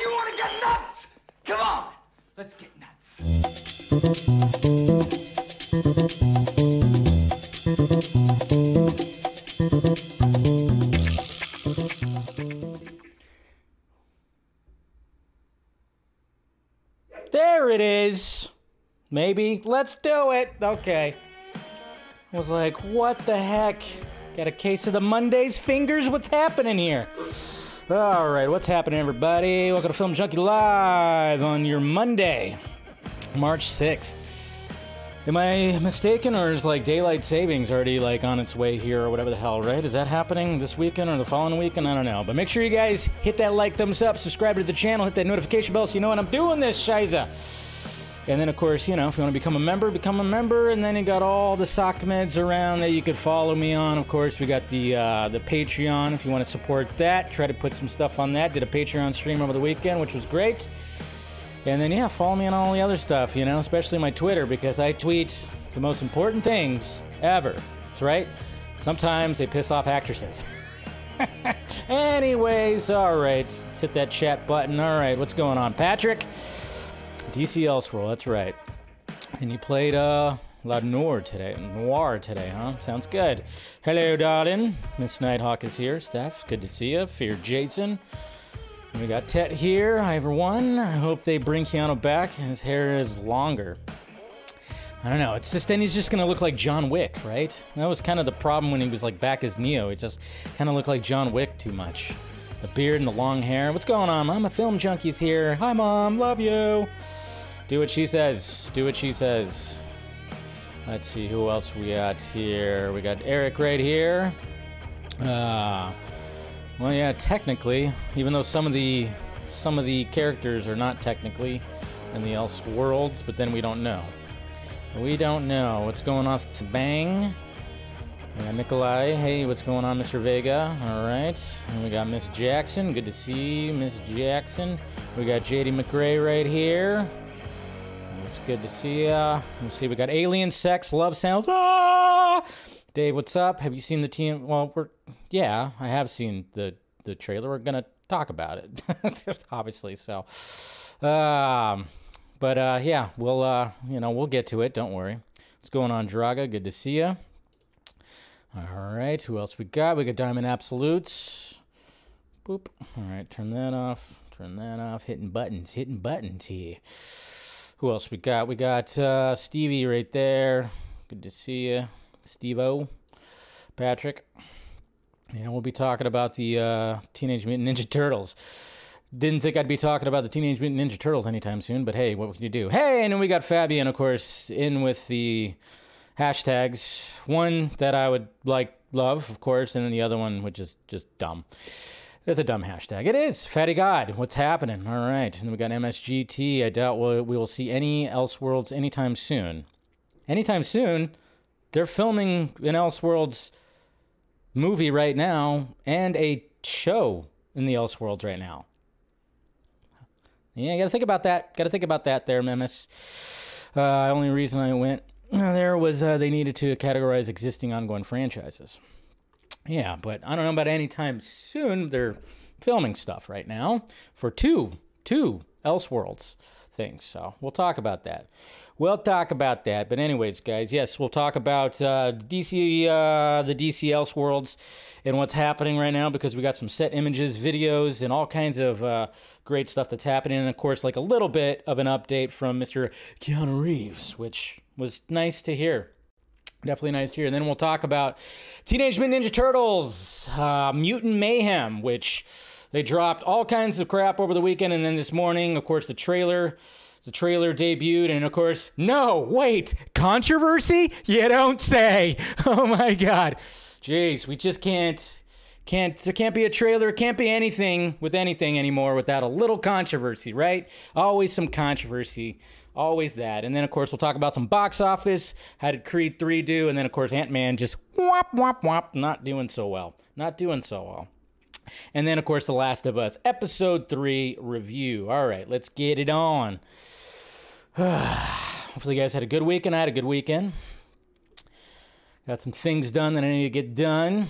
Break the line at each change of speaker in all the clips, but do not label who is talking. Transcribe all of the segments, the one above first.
you want to get nuts? Come on, let's get nuts.
There it is. Maybe. Let's do it. Okay. I was like, what the heck? Got a case of the Monday's fingers? What's happening here? All right, what's happening, everybody? Welcome to Film Junkee Live on your Monday, March 6th. Am I mistaken, or is like daylight savings already like on its way here, or whatever the hell? Right? Is that happening this weekend or the following weekend? I don't know. But make sure you guys hit that like, thumbs up, subscribe to the channel, hit that notification bell so you know when I'm doing this, Shiza. And then, of course, you know, if you want to become a member, become a member. And then you got all the sock meds around that you could follow me on. Of course, we got the uh, the Patreon if you want to support that. Try to put some stuff on that. Did a Patreon stream over the weekend, which was great. And then, yeah, follow me on all the other stuff, you know, especially my Twitter because I tweet the most important things ever. That's right. Sometimes they piss off actresses. Anyways, all right. Let's hit that chat button. All right, what's going on? Patrick? DC Elseworld, that's right. And you played uh L.A. Noire today. Noir today, huh? Sounds good. Hello, darling. Miss Nighthawk is here. Steph, good to see you. Fear Jason. And we got Tet here. Hi, everyone. I hope they bring Keanu back his hair is longer. I don't know. It's just then he's just gonna look like John Wick, right? That was kind of the problem when he was like back as Neo. It just kind of looked like John Wick too much. The beard and the long hair. What's going on, I'm A film junkie's here. Hi, Mom. Love you. Do what she says. Do what she says. Let's see who else we got here. We got Eric right here. Uh, well, yeah, technically, even though some of the some of the characters are not technically in the else worlds, but then we don't know. We don't know what's going on. Bang. Nikolai. Hey, what's going on, Mr. Vega? All right. And we got Miss Jackson. Good to see you, Miss Jackson. We got JD McRae right here. It's good to see ya. Let's see, we got alien sex, love sounds. Ah! Dave, what's up? Have you seen the team? Well, we're yeah, I have seen the the trailer. We're gonna talk about it, obviously. So, um, but uh, yeah, we'll uh, you know, we'll get to it. Don't worry. What's going on, Draga? Good to see you. All right, who else we got? We got Diamond Absolutes. Boop. All right, turn that off. Turn that off. Hitting buttons. Hitting buttons here. Who else we got? We got uh, Stevie right there. Good to see you, Steve O. Patrick. And we'll be talking about the uh, Teenage Mutant Ninja Turtles. Didn't think I'd be talking about the Teenage Mutant Ninja Turtles anytime soon, but hey, what can you do? Hey, and then we got Fabian, of course, in with the hashtags. One that I would like, love, of course, and then the other one, which is just dumb. It's a dumb hashtag. It is. Fatty God. What's happening? All right. And then we got MSGT. I doubt we will see any Elseworlds anytime soon. Anytime soon, they're filming an Elseworlds movie right now and a show in the Elseworlds right now. Yeah, you gotta think about that. Gotta think about that there, Memis. Uh, only reason I went there was uh, they needed to categorize existing ongoing franchises. Yeah, but I don't know about anytime soon. They're filming stuff right now for two, two Elseworlds things. So we'll talk about that. We'll talk about that. But anyways, guys, yes, we'll talk about uh, DC, uh, the DC Elseworlds, and what's happening right now because we got some set images, videos, and all kinds of uh, great stuff that's happening. And of course, like a little bit of an update from Mr. Keanu Reeves, which was nice to hear. Definitely nice hear. And then we'll talk about Teenage Mutant Ninja Turtles, uh, Mutant Mayhem, which they dropped all kinds of crap over the weekend. And then this morning, of course, the trailer. The trailer debuted, and of course, no, wait, controversy? You don't say. Oh my God. Jeez, we just can't, can't, there can't be a trailer, can't be anything with anything anymore without a little controversy, right? Always some controversy. Always that. And then, of course, we'll talk about some box office. How did Creed 3 do? And then, of course, Ant Man just whop, whop, whop, not doing so well. Not doing so well. And then, of course, The Last of Us, episode 3 review. All right, let's get it on. Hopefully, you guys had a good weekend. I had a good weekend. Got some things done that I need to get done.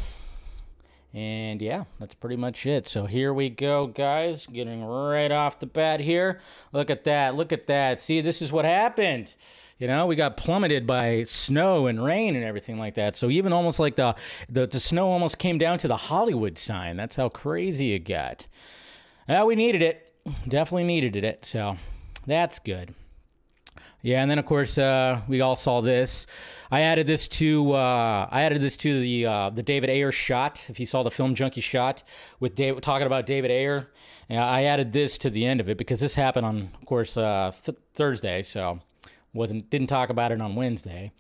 And yeah, that's pretty much it. So here we go, guys. Getting right off the bat here. Look at that. Look at that. See, this is what happened. You know, we got plummeted by snow and rain and everything like that. So even almost like the the, the snow almost came down to the Hollywood sign. That's how crazy it got. Well, we needed it. Definitely needed it. So that's good. Yeah, and then of course uh, we all saw this. I added this to uh, I added this to the uh, the David Ayer shot. If you saw the film Junkee shot with talking about David Ayer, I added this to the end of it because this happened on, of course, uh, th- Thursday. So wasn't didn't talk about it on Wednesday.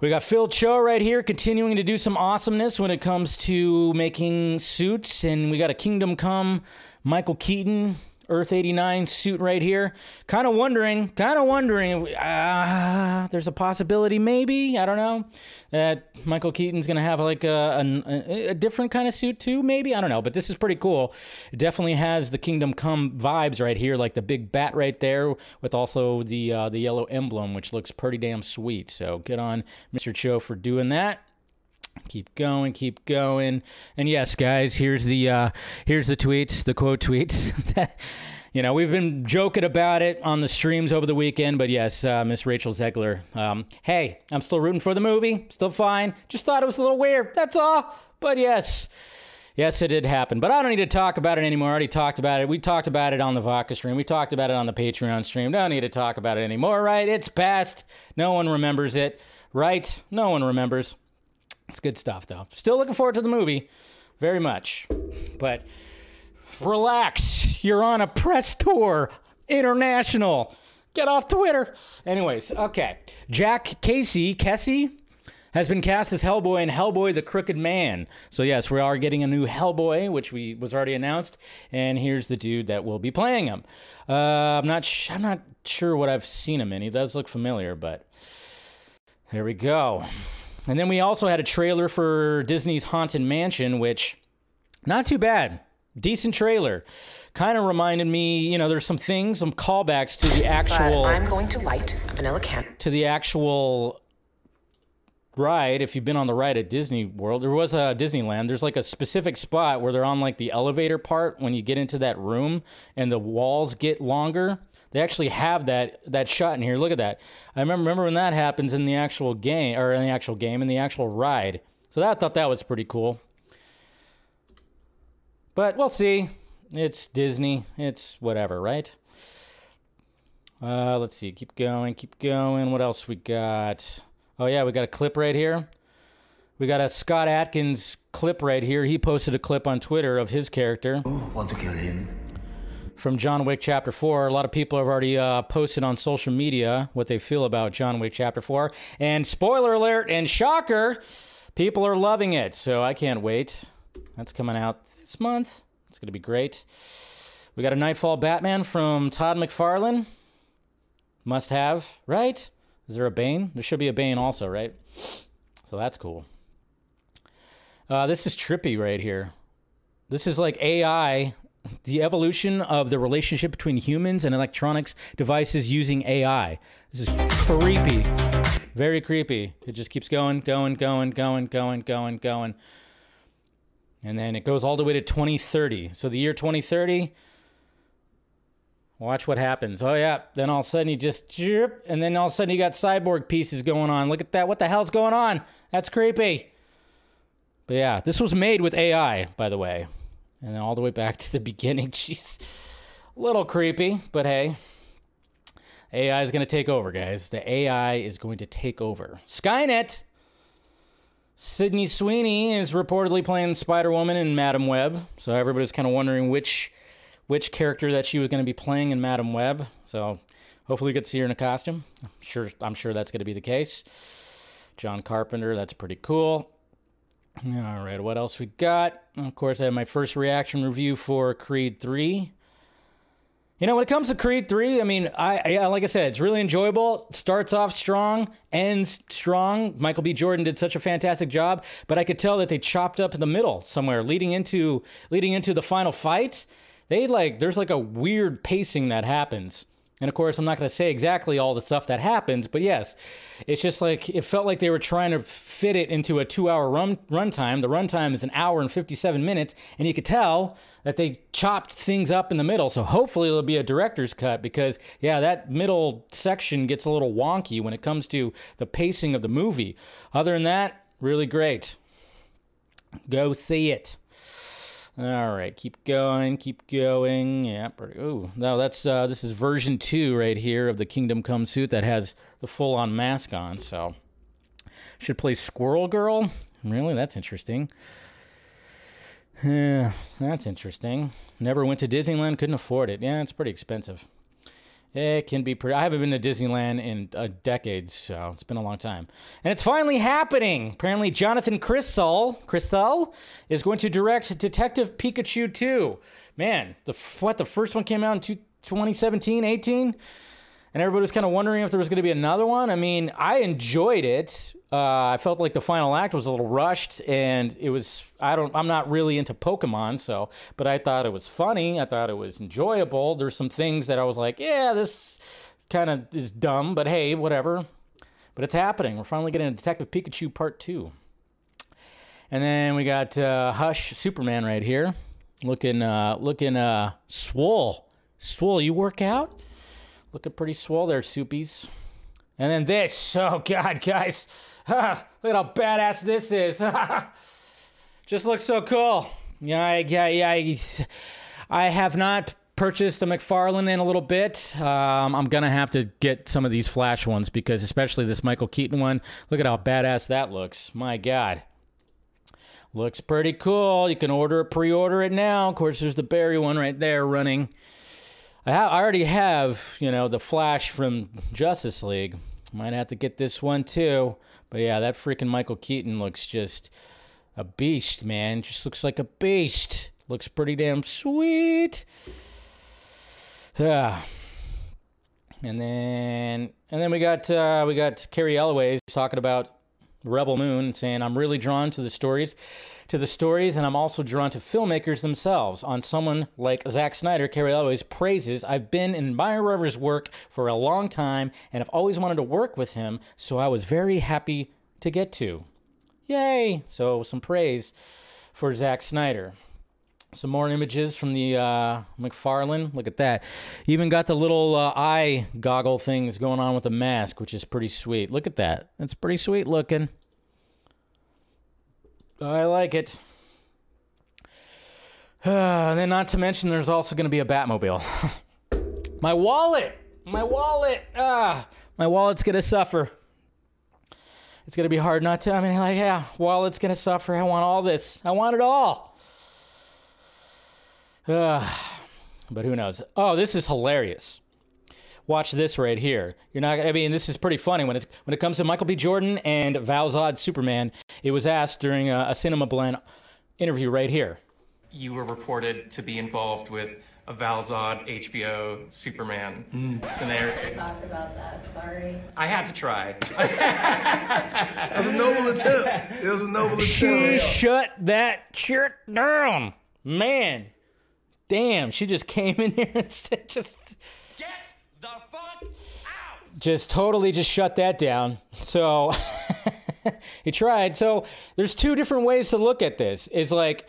We got Phil Cho right here continuing to do some awesomeness when it comes to making suits, and we got a Kingdom Come Michael Keaton Earth 89 suit right here. Kind of wondering, kind of wondering, uh, there's a possibility maybe, I don't know, that Michael Keaton's going to have like a, a, a, different kind of suit too, maybe. I don't know, but this is pretty cool. It definitely has the Kingdom Come vibes right here, like the big bat right there with also the, uh, the yellow emblem, which looks pretty damn sweet. So good on Mr. Cho for doing that keep going keep going and yes guys here's the uh here's the tweets the quote tweets you know we've been joking about it on the streams over the weekend but yes uh, miss rachel zegler um, hey i'm still rooting for the movie still fine just thought it was a little weird that's all but yes Yes, it did happen, but I don't need to talk about it anymore. I already talked about it. We talked about it on the Vodka stream. We talked about it on the Patreon stream. Don't need to talk about it anymore, right? It's past. No one remembers it, right? No one remembers. It's good stuff, though. Still looking forward to the movie, very much. But relax, you're on a press tour, international. Get off Twitter. Anyways, okay. Jack Casey, Kesy, has been cast as Hellboy in Hellboy: The Crooked Man. So yes, we are getting a new Hellboy, which we was already announced, and here's the dude that will be playing him. Uh, I'm not. Sh- I'm not sure what I've seen him in. He does look familiar, but there we go. And then we also had a trailer for Disney's Haunted Mansion, which not too bad. Decent trailer. Kind of reminded me, you know, there's some things, some callbacks to the actual.
But I'm going to light a vanilla candle.
To the actual ride. If you've been on the ride at Disney World, there was a Disneyland. There's like a specific spot where they're on like the elevator part when you get into that room and the walls get longer. They actually have that that shot in here. Look at that. I remember remember when that happens in the actual game or in the actual game in the actual ride. So that, I thought that was pretty cool. But we'll see. It's Disney. It's whatever, right? Uh, let's see. Keep going. Keep going. What else we got? Oh yeah, we got a clip right here. We got a Scott Adkins clip right here. He posted a clip on Twitter of his character.
Want to kill him?
From John Wick Chapter 4. A lot of people have already uh, posted on social media what they feel about John Wick Chapter 4. And spoiler alert and shocker, people are loving it. So I can't wait. That's coming out this month. It's going to be great. We got a Knightfall Batman from Todd McFarlane. Must have, right? Is there a Bane? There should be a Bane also, right? So that's cool. Uh, this is trippy right here. This is like AI the evolution of the relationship between humans and electronics devices using AI. This is creepy. Very creepy. It just keeps going, going, going, going, going, going, going. And then it goes all the way to 2030. So the year 2030, watch what happens. Oh, yeah. Then all of a sudden you just, and then all of a sudden you got cyborg pieces going on. Look at that. What the hell's going on? That's creepy. But yeah, this was made with AI, by the way. And then all the way back to the beginning. Jeez. A little creepy, but hey. AI is going to take over, guys. The AI is going to take over. Skynet. Sydney Sweeney is reportedly playing Spider Woman in Madame Web. So everybody's kind of wondering which which character that she was going to be playing in Madame Web. So hopefully we get to see her in a costume. I'm sure I'm sure that's going to be the case. John Carpenter, that's pretty cool. All right, what else we got? Of course, I have my first reaction review for Creed 3. You know, when it comes to Creed 3, I mean, I, I like I said, it's really enjoyable. Starts off strong, ends strong. Michael B. Jordan did such a fantastic job, but I could tell that they chopped up in the middle somewhere leading into leading into the final fight. They like there's like a weird pacing that happens And of course, I'm not going to say exactly all the stuff that happens, but yes, it's just like it felt like they were trying to fit it into a two-hour run runtime. The runtime is an hour and 57 minutes, and you could tell that they chopped things up in the middle. So hopefully, it'll be a director's cut because yeah, that middle section gets a little wonky when it comes to the pacing of the movie. Other than that, really great. Go see it. All right, keep going, keep going. Yeah, pretty. Ooh, no, that's uh, this is version two right here of the Kingdom Come suit that has the full-on mask on. So, should play Squirrel Girl. Really, that's interesting. Yeah, that's interesting. Never went to Disneyland, couldn't afford it. Yeah, it's pretty expensive. It can be pretty. I haven't been to Disneyland in uh, decades, so it's been a long time. And it's finally happening. Apparently, Jonathan Krisel, Krisel is going to direct Detective Pikachu 2. Man, the what? The first one came out in two, 2017, 18? And everybody was kind of wondering if there was going to be another one. I mean, I enjoyed it. Uh, I felt like the final act was a little rushed, and it was. I don't. I'm not really into Pokemon, so. But I thought it was funny. I thought it was enjoyable. There's some things that I was like, yeah, this kind of is dumb, but hey, whatever. But it's happening. We're finally getting a Detective Pikachu Part Two. And then we got uh, Hush Superman right here, looking uh, looking uh, swole. Swole, you work out? Looking pretty swole there, Soupies. And then this. Oh, God, guys. look at how badass this is. Just looks so cool. Yeah, I, yeah, yeah. I, I have not purchased a McFarlane in a little bit. Um, I'm to have to get some of these Flash ones because, especially this Michael Keaton one, look at how badass that looks. My God. Looks pretty cool. You can order it, pre order it now. Of course, there's the Barry one right there running. I, ha- I already have, you know, the Flash from Justice League. Might have to get this one too. But yeah, that freaking Michael Keaton looks just a beast, man. Just looks like a beast. Looks pretty damn sweet. Yeah. And then and then we got uh, we got Cary Elwes talking about Rebel Moon, saying I'm really drawn to the stories, to the stories, and I'm also drawn to filmmakers themselves. On someone like Zack Snyder, Cary Elwes praises, I've been in admirer's work for a long time, and I've always wanted to work with him, so I was very happy to get to. Yay! So some praise for Zack Snyder. Some more images from the uh, McFarlane. Look at that. Even got the little uh, eye goggle things going on with the mask, which is pretty sweet. Look at that. That's pretty sweet looking. I like it. And then, not to mention, there's also going to be a Batmobile. my wallet! My wallet! Ah, my wallet's going to suffer. It's going to be hard not to. I mean, like, yeah, wallet's going to suffer. I want all this. I want it all. But who knows? Oh, this is hilarious. Watch this right here. You're not. I mean, this is pretty funny when it when it comes to Michael B. Jordan and Val Zod Superman. It was asked during a, a Cinema Blend interview right here.
You were reported to be involved with a Val Zod HBO Superman mm. scenario.
talk about that. Sorry.
I had to try.
That was a noble attempt. It was a noble attempt.
She shut that shit down, man. Damn, she just came in here and said just
Get the fuck out!
just totally just shut that down. So he tried. So there's two different ways to look at this. It's like,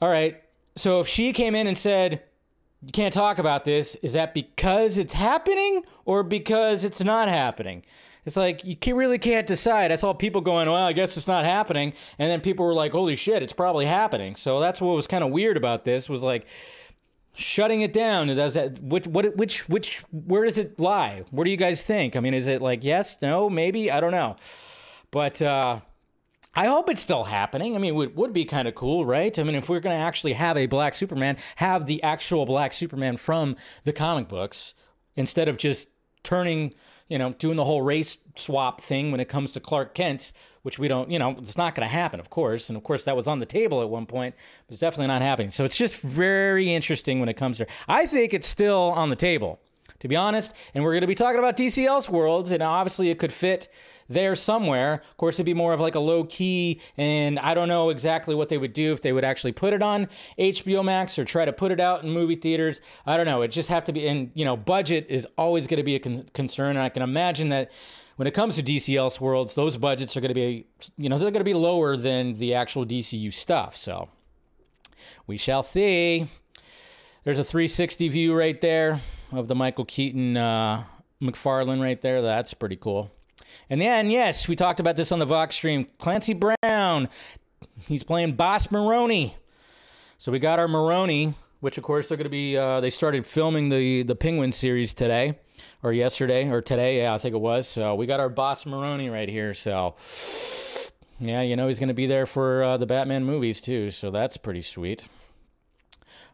all right, so if she came in and said, you can't talk about this, is that because it's happening or because it's not happening? It's like you can, really can't decide. I saw people going, "Well, I guess it's not happening," and then people were like, "Holy shit, it's probably happening." So that's what was kind of weird about this was like shutting it down. Does that which what which which where does it lie? Where do you guys think? I mean, is it like yes, no, maybe? I don't know, but uh, I hope it's still happening. I mean, it would, would be kind of cool, right? I mean, if we're going to actually have a black Superman, have the actual black Superman from the comic books instead of just turning, you know, doing the whole race swap thing when it comes to Clark Kent, which we don't, you know, it's not going to happen, of course. And of course, that was on the table at one point, but it's definitely not happening. So it's just very interesting when it comes to. I think it's still on the table to be honest. And we're going to be talking about DC Elseworlds, and obviously it could fit there somewhere. Of course, it'd be more of like a low key, and I don't know exactly what they would do if they would actually put it on HBO Max or try to put it out in movie theaters. I don't know. It just have to be, and you know, budget is always going to be a con- concern, and I can imagine that when it comes to DC Elseworlds, those budgets are going to be, you know, they're going to be lower than the actual DCU stuff. So we shall see. There's a 360 view right there of the Michael Keaton uh, McFarlane right there. That's pretty cool. And then, yes, we talked about this on the Vox stream. Clancy Brown, he's playing Boss Maroni. So we got our Maroni, which of course they're going to be. Uh, they started filming the the Penguin series today, or yesterday, or today. Yeah, I think it was. So we got our Boss Maroney right here. So yeah, you know he's going to be there for uh, the Batman movies too. So that's pretty sweet.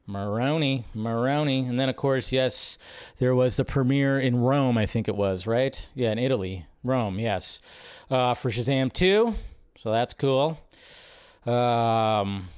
Maroney, Maroney, and then of course, yes, there was the premiere in Rome. I think it was right. Yeah, in Italy, Rome. Yes, uh, for Shazam two. So that's cool. Um,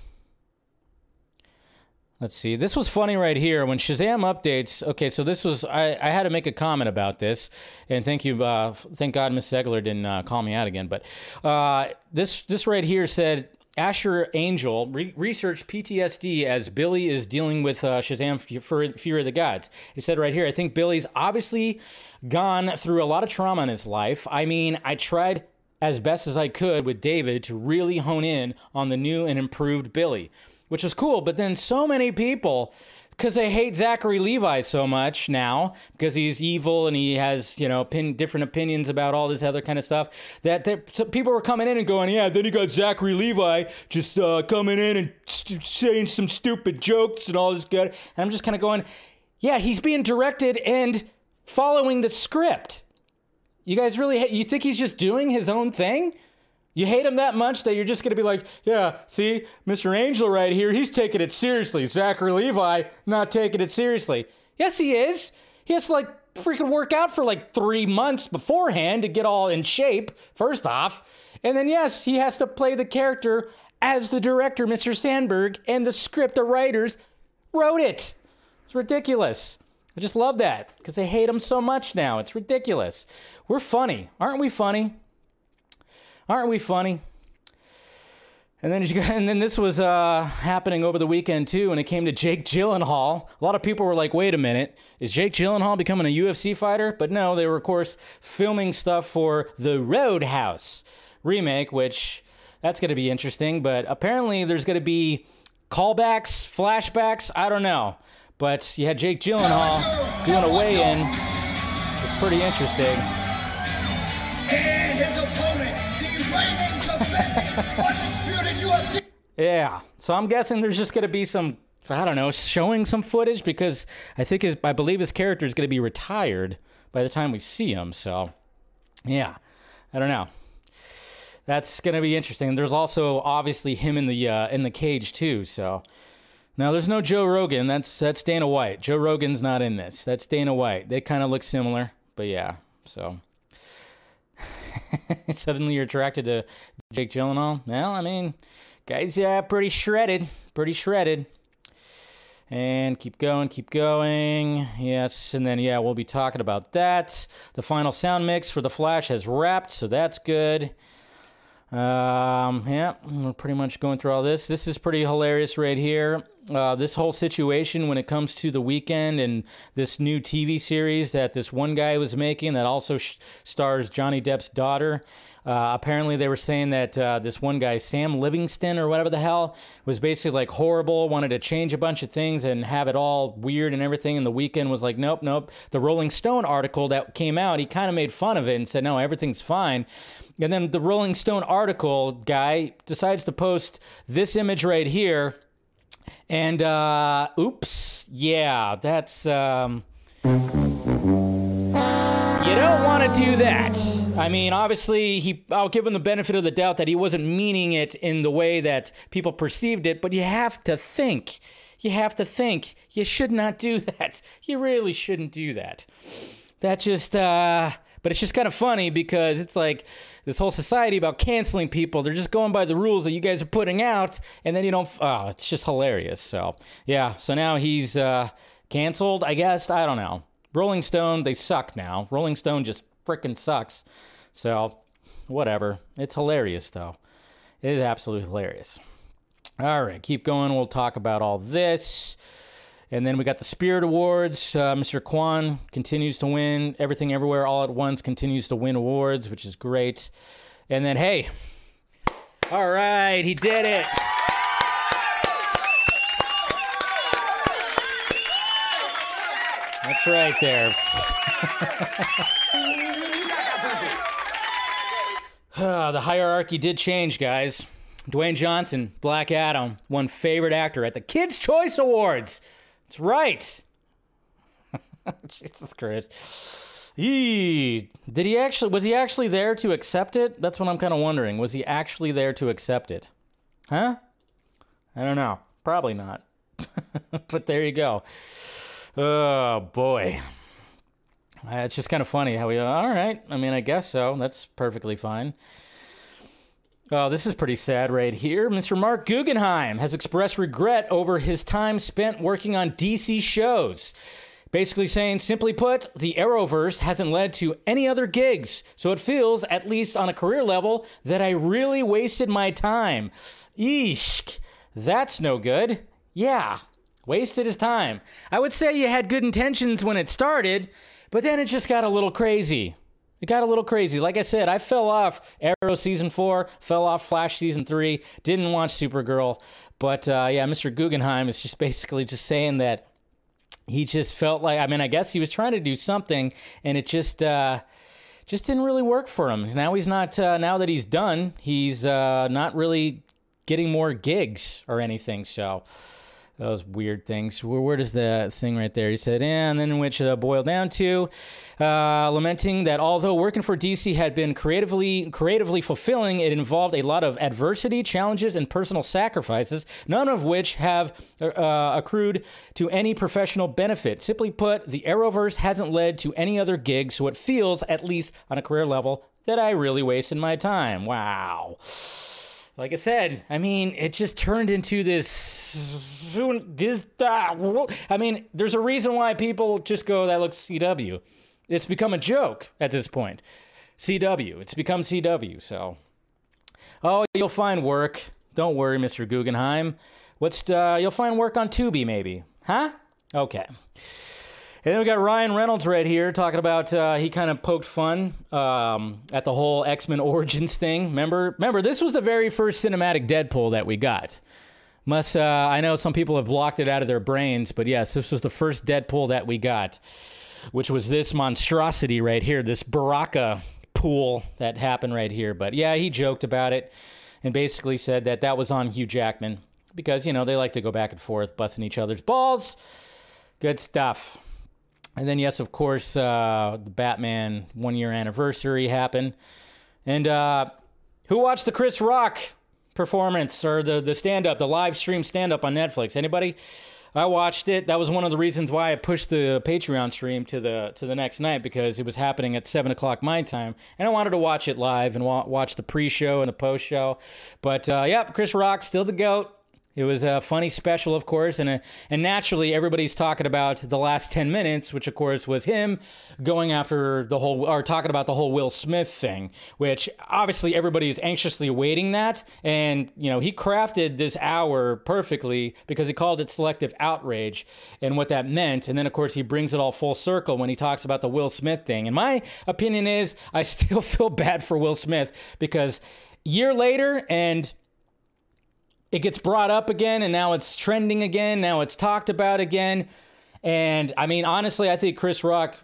Let's see. This was funny right here when Shazam updates. Okay, so this was I, I had to make a comment about this, and thank you. Uh, thank God Miss Zegler didn't uh, call me out again. But uh, this this right here said Asher Angel re- researched PTSD as Billy is dealing with uh, Shazam for Fear of the Gods. He said right here, I think Billy's obviously gone through a lot of trauma in his life. I mean, I tried as best as I could with David to really hone in on the new and improved Billy which was cool. But then so many people, because they hate Zachary Levi so much now, because he's evil and he has, you know, pin, different opinions about all this other kind of stuff, that people were coming in and going, yeah, then you got Zachary Levi just uh, coming in and st- saying some stupid jokes and all this good. And I'm just kind of going, yeah, he's being directed and following the script. You guys really, hate you think he's just doing his own thing? You hate him that much that you're just going to be like, yeah, see, Mr. Angel right here, he's taking it seriously. Zachary Levi, not taking it seriously. Yes, he is. He has to like freaking work out for like three months beforehand to get all in shape, first off. And then, yes, he has to play the character as the director, Mr. Sandberg, and the script, the writers wrote it. It's ridiculous. I just love that because they hate him so much now. It's ridiculous. We're funny. Aren't we funny? Aren't we funny? And then, and then this was uh, happening over the weekend too, when it came to Jake Gyllenhaal. A lot of people were like, "Wait a minute, is Jake Gyllenhaal becoming a UFC fighter?" But no, they were of course filming stuff for the Roadhouse remake, which that's going to be interesting. But apparently, there's going to be callbacks, flashbacks. I don't know, but you had Jake Gyllenhaal doing a weigh-in. It's pretty interesting. Yeah. So I'm guessing there's just to be some, I don't know, showing some footage because I think his, I believe his character is to be retired by the time we see him. So, yeah, I don't know. That's to be interesting. There's also obviously him in the uh, in the cage too. So. Now there's no Joe Rogan. That's that's Dana White. Joe Rogan's not in this. That's Dana White. They kind of look similar, but yeah. So suddenly you're attracted to Jake Gyllenhaal. Well, I mean, guy's yeah, pretty shredded, pretty shredded. And keep going, keep going. Yes, and then yeah, we'll be talking about that. The final sound mix for the Flash has wrapped, so that's good. Um, yeah, we're pretty much going through all this. This is pretty hilarious right here. Uh, this whole situation when it comes to the Weeknd and this new TV series that this one guy was making that also sh- stars Johnny Depp's daughter. Uh, apparently, they were saying that uh, this one guy, Sam Livingston or whatever the hell, was basically like horrible, wanted to change a bunch of things and have it all weird and everything. And the Weeknd was like, nope, nope. The Rolling Stone article that came out, he kind of made fun of it and said, no, everything's fine. And then the Rolling Stone article guy decides to post this image right here. And uh, oops, yeah, that's. Um, you don't want to do that. I mean, obviously, he. I'll give him the benefit of the doubt that he wasn't meaning it in the way that people perceived it. But you have to think. You have to think. You should not do that. You really shouldn't do that. That just. Uh, but it's just kind of funny because it's like this whole society about canceling people. They're just going by the rules that you guys are putting out, and then you don't. Oh, it's just hilarious. So yeah. So now he's uh, canceled. I guess I don't know. Rolling Stone, they suck now. Rolling Stone just freaking sucks. So whatever. It's hilarious though. It is absolutely hilarious. All right, keep going. We'll talk about all this. And then we got the Spirit Awards. Uh, Mr. Kwan continues to win. Everything Everywhere All at Once continues to win awards, which is great. And then, hey, all right, he did it. That's right there. Ah, the hierarchy did change, guys. Dwayne Johnson, Black Adam, won favorite actor at the Kids' Choice Awards. That's right. Jesus Christ. He did he actually was he actually there to accept it? That's what I'm kind of wondering. Was he actually there to accept it? Huh? I don't know. Probably not. but there you go. Oh boy. It's just kind of funny how we, all right. I mean, I guess so. That's perfectly fine. Oh, this is pretty sad right here. Mr. Mark Guggenheim has expressed regret over his time spent working on DC shows. Basically saying, simply put, the Arrowverse hasn't led to any other gigs, so it feels, at least on a career level, that I really wasted my time. Eesh, that's no good. Yeah, wasted his time. I would say you had good intentions when it started, but then it just got a little crazy. It got a little crazy. Like I said, I fell off Arrow season four, fell off Flash season three, didn't watch Supergirl. But uh, yeah, Mr. Guggenheim is just basically just saying that he just felt like, I mean, I guess he was trying to do something and it just, uh, just didn't really work for him. Now he's not, uh, now that he's done, he's uh, not really getting more gigs or anything. So those weird things. Where, where does the thing right there? He said, and then which uh, boiled down to uh, lamenting that although working for DC had been creatively creatively fulfilling, it involved a lot of adversity, challenges, and personal sacrifices, none of which have uh, accrued to any professional benefit. Simply put, the Arrowverse hasn't led to any other gig, so it feels, at least on a career level, that I really wasted my time. Wow like I said, I mean, it just turned into this. this I mean, there's a reason why people just go, that looks CW. It's become a joke at this point. CW. It's become CW, so. Oh, you'll find work. Don't worry, Mr. Guggenheim. What's uh, you'll find work on Tubi, maybe? Huh? Okay. And then we got Ryan Reynolds right here talking about uh, he kind of poked fun um, at the whole X Men Origins thing. Remember, remember this was the very first cinematic Deadpool that we got. Must uh, I know some people have blocked it out of their brains, but yes, this was the first Deadpool that we got, which was this monstrosity right here, this Baraka pool that happened right here. But yeah, he joked about it and basically said that that was on Hugh Jackman because you know they like to go back and forth, busting each other's balls. Good stuff. And then, yes, of course, uh, the Batman one year anniversary happened. And uh, who watched the Chris Rock performance or the, the stand up, the live stream stand up on Netflix? Anybody? I watched it. That was one of the reasons why I pushed the Patreon stream to the to the next night because it was happening at seven o'clock my time, and I wanted to watch it live and wa- watch the pre-show and the post-show. But uh, yep, Chris Rock still the goat. It was a funny special, of course, and a, and naturally everybody's talking about the last ten minutes, which of course was him going after the whole or talking about the whole Will Smith thing, which obviously everybody is anxiously awaiting that, and you know he crafted this hour perfectly because he called it selective outrage and what that meant, and then of course he brings it all full circle when he talks about the Will Smith thing. And my opinion is, I still feel bad for Will Smith because year later and it gets brought up again and now it's trending again. Now it's talked about again. And I mean, honestly, I think Chris Rock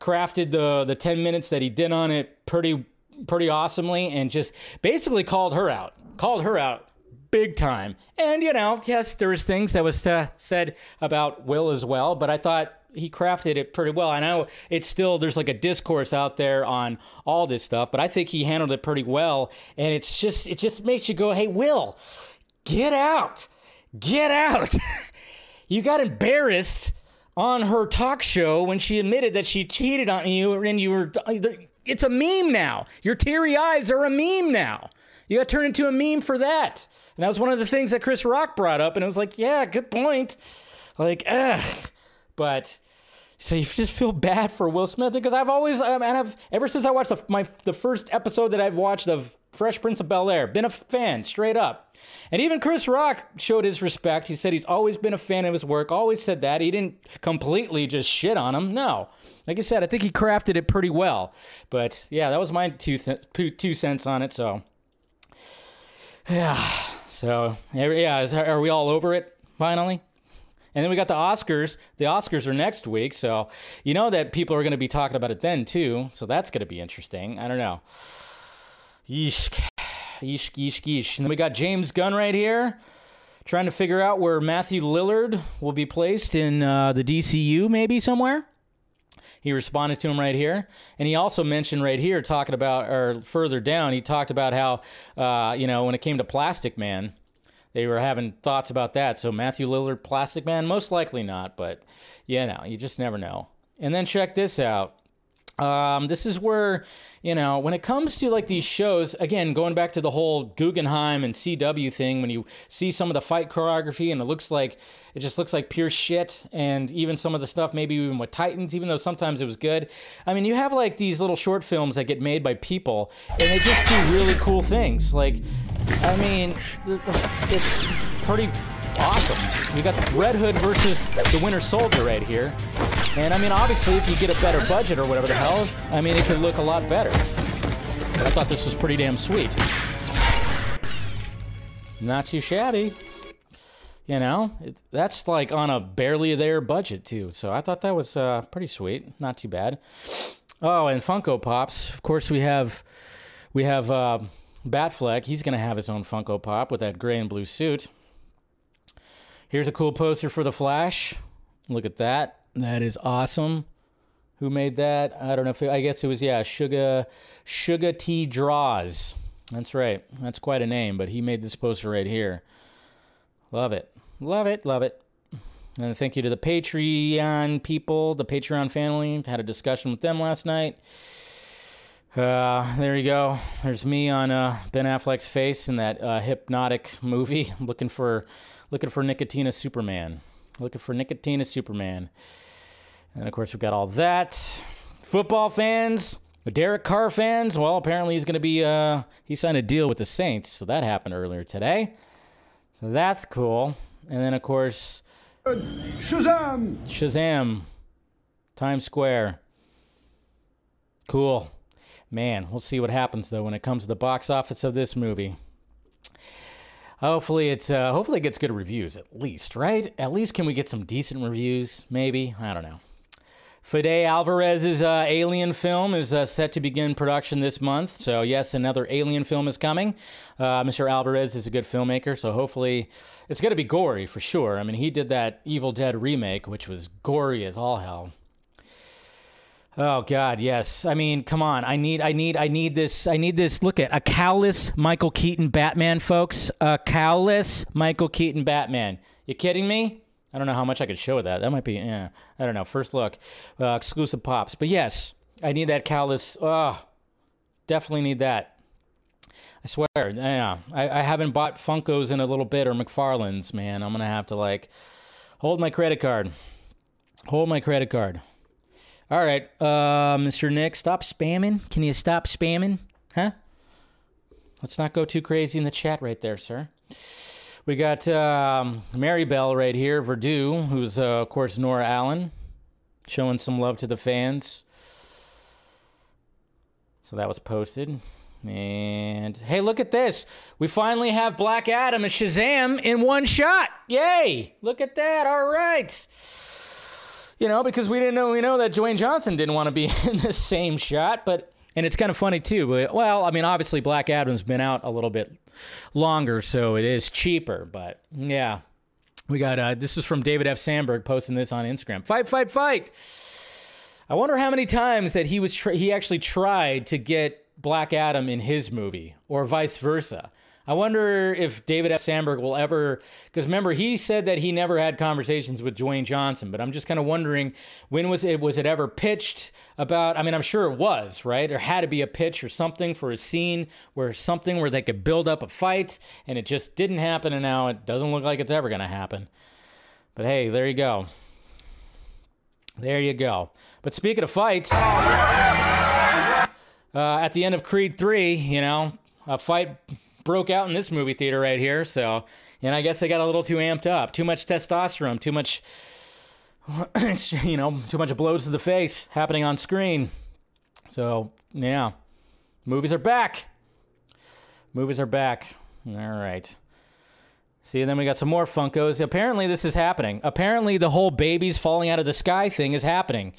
crafted the the 10 minutes that he did on it pretty pretty awesomely and just basically called her out. Called her out big time. And you know, yes, there was things that was uh, said about Will as well, but I thought he crafted it pretty well. I know it's still there's like a discourse out there on all this stuff, but I think he handled it pretty well. And it's just it just makes you go, "Hey, Will, get out. Get out." you got embarrassed on her talk show when she admitted that she cheated on you and you were it's a meme now. Your teary eyes are a meme now. You got turned into a meme for that. And that was one of the things that Chris Rock brought up and it was like, "Yeah, good point." Like, ugh. But So you just feel bad for Will Smith because I've always, um, and I've ever since I watched the, my the first episode that I've watched of Fresh Prince of Bel Air, been a fan straight up. And even Chris Rock showed his respect. He said he's always been a fan of his work. Always said that. He didn't completely just shit on him. No, like I said, I think he crafted it pretty well. But yeah, that was my two th- two, cents on it. So yeah, so yeah, is, are we all over it finally? And then we got the Oscars. The Oscars are next week, so you know that people are going to be talking about it then too. So that's going to be interesting. I don't know. Yeesh, yeesh, yeesh, yeesh. And then we got James Gunn right here, trying to figure out where Matthew Lillard will be placed in uh, the DCU, maybe somewhere. He responded to him right here, and he also mentioned right here, talking about or further down, he talked about how uh, you know when it came to Plastic Man, they were having thoughts about that. So Matthew Lillard, Plastic Man, most likely not, but you know, you just never know. And then check this out. Um, this is where, you know, when it comes to like these shows, again, going back to the whole Guggenheim and CW thing, when you see some of the fight choreography and it looks like, it just looks like pure shit. And even some of the stuff, maybe even with Titans, even though sometimes it was good. I mean, you have like these little short films that get made by people and they just do really cool things. Like, I mean, it's pretty awesome. We got Red Hood versus the Winter Soldier right here. And I mean, obviously, if you get a better budget or whatever the hell, I mean, it could look a lot better. But I thought this was pretty damn sweet. Not too shabby. You know, it, that's like on a barely there budget, too. So I thought that was uh, pretty sweet. Not too bad. Oh, and Funko Pops. Of course, we have. We have uh, Batfleck. He's going to have his own Funko Pop with that gray and blue suit. Here's a cool poster for the Flash. Look at that. That is awesome. Who made that? I don't know if it, I guess it was yeah, Sugar Sugar T Draws. That's right. That's quite a name, but he made this poster right here. Love it. Love it. Love it. And thank you to the Patreon people, the Patreon family. Had a discussion with them last night. Uh, there you go. There's me on uh, Ben Affleck's face in that uh, hypnotic movie, looking for looking for Nicotina Superman. Looking for Nicotina Superman. And of course, we've got all that. Football fans, Derek Carr fans. Well, apparently he's going to be, uh, he signed a deal with the Saints. So that happened earlier today. So that's cool. And then, of course,
Shazam!
Shazam, Times Square. Cool. Man, we'll see what happens though when it comes to the box office of this movie. Hopefully it's uh, hopefully it gets good reviews at least, right? At least can we get some decent reviews? Maybe I don't know. Fede Alvarez's uh, Alien film is uh, set to begin production this month. So yes, another Alien film is coming. Uh, Mr. Alvarez is a good filmmaker, so hopefully it's going to be gory for sure. I mean, he did that Evil Dead remake, which was gory as all hell. Oh God, yes. I mean, come on. I need, I need, I need this. I need this. Look at a cowless Michael Keaton Batman, folks. A cowless Michael Keaton Batman. You kidding me? I don't know how much I could show with that. That might be, yeah. I don't know. First look, uh, exclusive pops. But yes, I need that cowless. Oh, definitely need that. I swear, yeah. I, I haven't bought Funkos in a little bit or McFarlane's, man. I'm gonna have to like hold my credit card. Hold my credit card. All right, uh, Mr. Nick, stop spamming. Can you stop spamming? Huh? Let's not go too crazy in the chat right there, sir. We got um, Maribel right here, Verdú, who's, uh, of course, Nora Allen, showing some love to the fans. So that was posted. And hey, look at this. We finally have Black Adam and Shazam in one shot. Yay! Look at that. All right. You know, because we didn't know, we know that Dwayne Johnson didn't want to be in the same shot, but, and it's kind of funny too. But, well, I mean, obviously Black Adam's been out a little bit longer, so it is cheaper, but yeah. We got, uh, this was from David F. Sandberg posting this on Instagram. Fight, fight, fight. I wonder how many times that he was, he actually tried to get Black Adam in his movie or vice versa. I wonder if David F. Sandberg will ever, because remember he said that he never had conversations with Dwayne Johnson, but I'm just kind of wondering when was it was it ever pitched about? I mean, I'm sure it was right. There had to be a pitch or something for a scene where something where they could build up a fight, and it just didn't happen, and now it doesn't look like it's ever going to happen. But hey, there you go. There you go. But speaking of fights, uh, at the end of Creed 3, you know, a fight broke out in this movie theater right here. So, and I guess they got a little too amped up. Too much testosterone, too much, you know, too much blows to the face happening on screen. So, yeah, movies are back. Movies are back. All right. See, then we got some more Funkos. Apparently, this is happening. Apparently, the whole babies falling out of the sky thing is happening.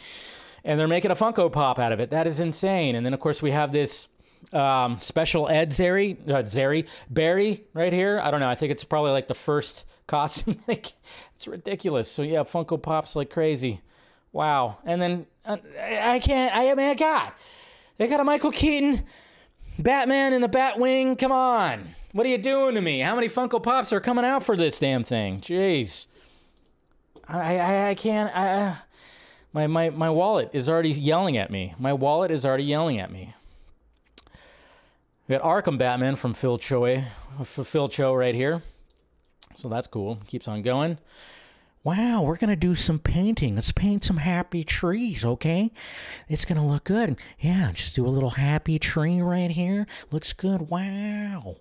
And they're making a Funko Pop out of it. That is insane. And then, of course, we have this um, special Ed Zary, uh, Zeri, Barry right here. I don't know. I think it's probably like the first costume. it's ridiculous. So, yeah, Funko Pops like crazy. Wow. And then, uh, I can't, I mean, God, they got a Michael Keaton Batman in the Batwing. Come on. What are you doing to me? How many Funko Pops are coming out for this damn thing? Jeez. I I, I can't. I, my, my, my wallet is already yelling at me. My wallet is already yelling at me. We got Arkham Batman from Phil Choi, Phil Cho right here. So that's cool. Keeps on going. Wow, we're to do some painting. Let's paint some happy trees, okay? It's to look good. Yeah, just do a little happy tree right here. Looks good. Wow.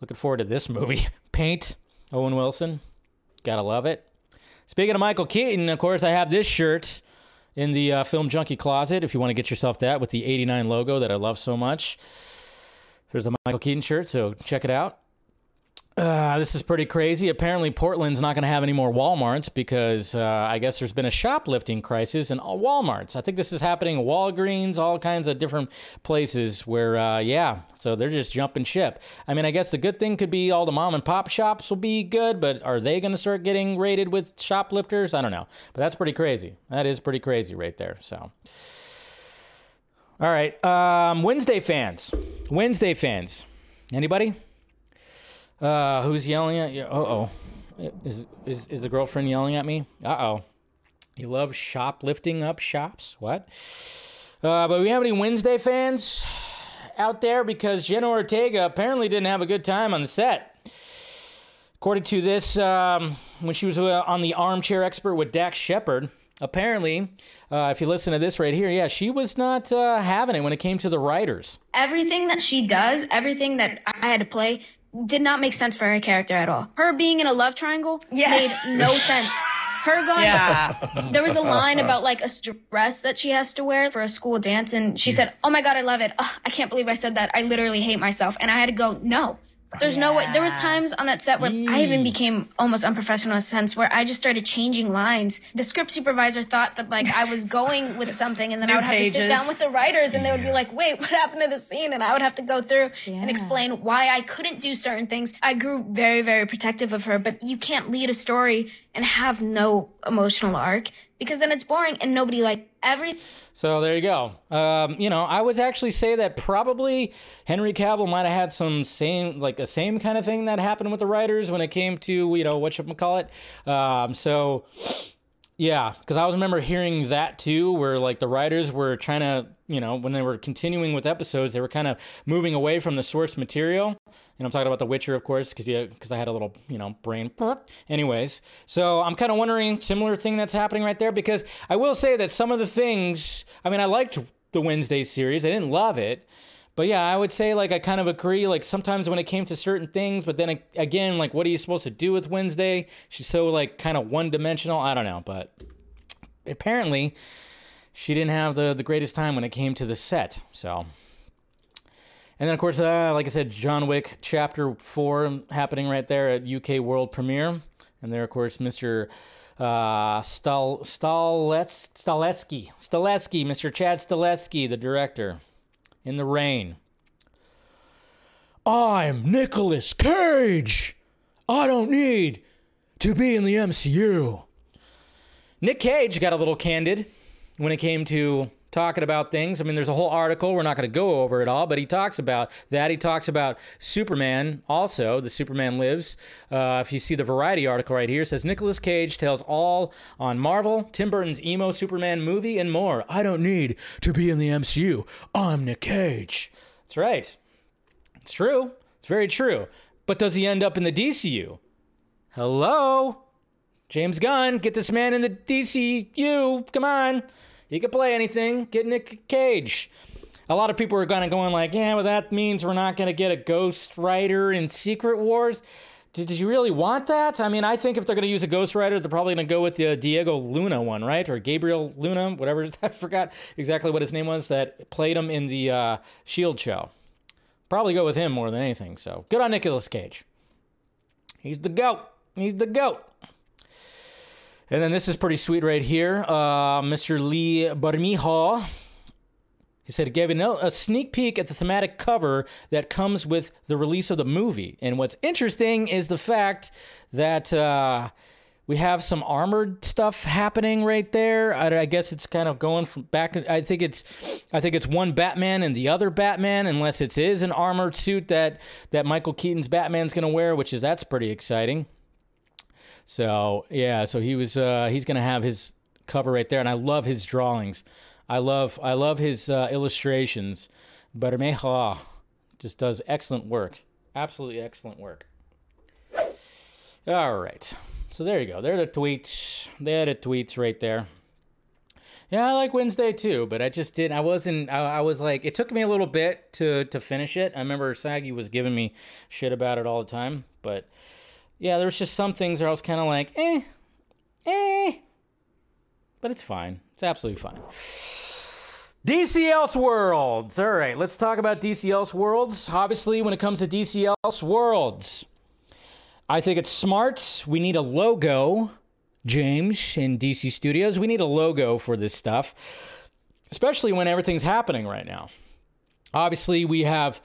Looking forward to this movie. Paint, Owen Wilson. Gotta love it. Speaking of Michael Keaton, of course, I have this shirt in the uh, Film Junkee closet if you want to get yourself that with the 89 logo that I love so much. There's a Michael Keaton shirt, so check it out. Uh, this is pretty crazy. Apparently, Portland's not going to have any more Walmarts because uh, I guess there's been a shoplifting crisis in all Walmarts. I think this is happening in Walgreens, all kinds of different places where, uh, yeah, so they're just jumping ship. I mean, I guess the good thing could be all the mom and pop shops will be good, but are they going to start getting raided with shoplifters? I don't know. But that's pretty crazy. That is pretty crazy right there. So. All right. Um, Wednesday fans. Wednesday fans. Anybody? Uh, who's yelling at you? Uh oh. Is, is, is the girlfriend yelling at me? Uh oh. You love shoplifting up shops? What? Uh, but we have any Wednesday fans out there? Because Jenna Ortega apparently didn't have a good time on the set. According to this, um, when she was uh, on the Armchair Expert with Dax Shepard, apparently, uh, if you listen to this right here, yeah, she was not uh, having it when it came to the writers.
Everything that she does, everything that I had to play, did not make sense for her character at all. Her being in a love triangle
Yeah.
made no sense. Her going,
Yeah.
there was a line about like a dress that she has to wear for a school dance, and she said, "Oh my god, I love it. Ugh, I can't believe I said that. I literally hate myself." And I had to go, "No." There's no way. There was times on that set where I even became almost unprofessional in a sense where I just started changing lines. The script supervisor thought that like I was going with something, and then I
New
would have to sit down with the writers, and they would be like, "Wait, what happened to the scene?" And I would have to go through and explain why I couldn't do certain things. I grew very, very protective of her, but you can't lead a story and have no emotional arc because then it's boring and nobody like every
So there you go. Um, you know, I would actually say that probably Henry Cavill might have had some same, like the same kind of thing that happened with the writers when it came to, you know, what you call it. Um, so yeah, because I was remember hearing that too, where like the writers were trying to, you know, when they were continuing with episodes, they were kind of moving away from the source material. And I'm talking about The Witcher, of course, because because I had a little, you know, brain. Anyways, so I'm kind of wondering similar thing that's happening right there because I will say that some of the things, I mean, I liked the Wednesday series, I didn't love it. But yeah, I would say like I kind of agree. Like sometimes when it came to certain things, but then again, like what are you supposed to do with Wednesday? She's so like kind of one dimensional. I don't know, but apparently she didn't have the the greatest time when it came to the set. So, and then of course, uh, like I said, John Wick Chapter Four happening right there at UK World Premiere, and there of course Mr. Uh, Stal Stalets Staletsky Staletsky Mr. Chad Staletsky, the director in the rain. I'm Nicolas Cage. I don't need to be in the MCU. Nick Cage got a little candid when it came to talking about things. I mean, there's a whole article. We're not going to go over it all, but he talks about that. He talks about Superman also, the Superman Lives. Uh, if you see the Variety article right here, it says Nicolas Cage tells all on Marvel, Tim Burton's emo Superman movie, and more. I don't need to be in the MCU. I'm Nick Cage. That's right. It's true. It's very true. But does he end up in the DCU? Hello? James Gunn, get this man in the DCU. Come on. He could play anything. Get Nick Cage. A lot of people are kind of going like, yeah, well, that means we're not going to get a Ghost Rider in Secret Wars. Did, did you really want that? I mean, I think if they're going to use a Ghost Rider, they're probably going to go with the Diego Luna one, right? Or Gabriel Luna, whatever. I forgot exactly what his name was that played him in the uh, Shield show. Probably go with him more than anything. So good on Nicolas Cage. He's the goat. He's the goat. And then this is pretty sweet right here. Uh, Mr. Lee Bermejo. He said it gave a, sneak peek at the thematic cover that comes with the release of the movie. And what's interesting is the fact that uh, we have some armored stuff happening right there. I, I, guess it's kind of going from back. I think it's, I think it's one Batman and the other Batman, unless it is an armored suit that that Michael Keaton's Batman's going to wear, which is that's pretty exciting. So yeah, so he was uh, he's gonna have his cover right there, and I love his drawings. I love I love his uh, illustrations. Bermejo just does excellent work, absolutely excellent work. All right, so there you go. There are the tweets. There are the tweets right there. Yeah, I like Wednesday too, but I just didn't. I wasn't. I, I, was like, it took me a little bit to to finish it. I remember Saggy was giving me shit about it all the time, but yeah, there was just some things where I was kind of like, eh, eh. But it's fine. It's absolutely fine. DC Elseworlds. All right, let's talk about DC Elseworlds. Obviously, when it comes to DC Elseworlds, I think it's smart. We need a logo, James, in DC Studios. We need a logo for this stuff, especially when everything's happening right now. Obviously, we have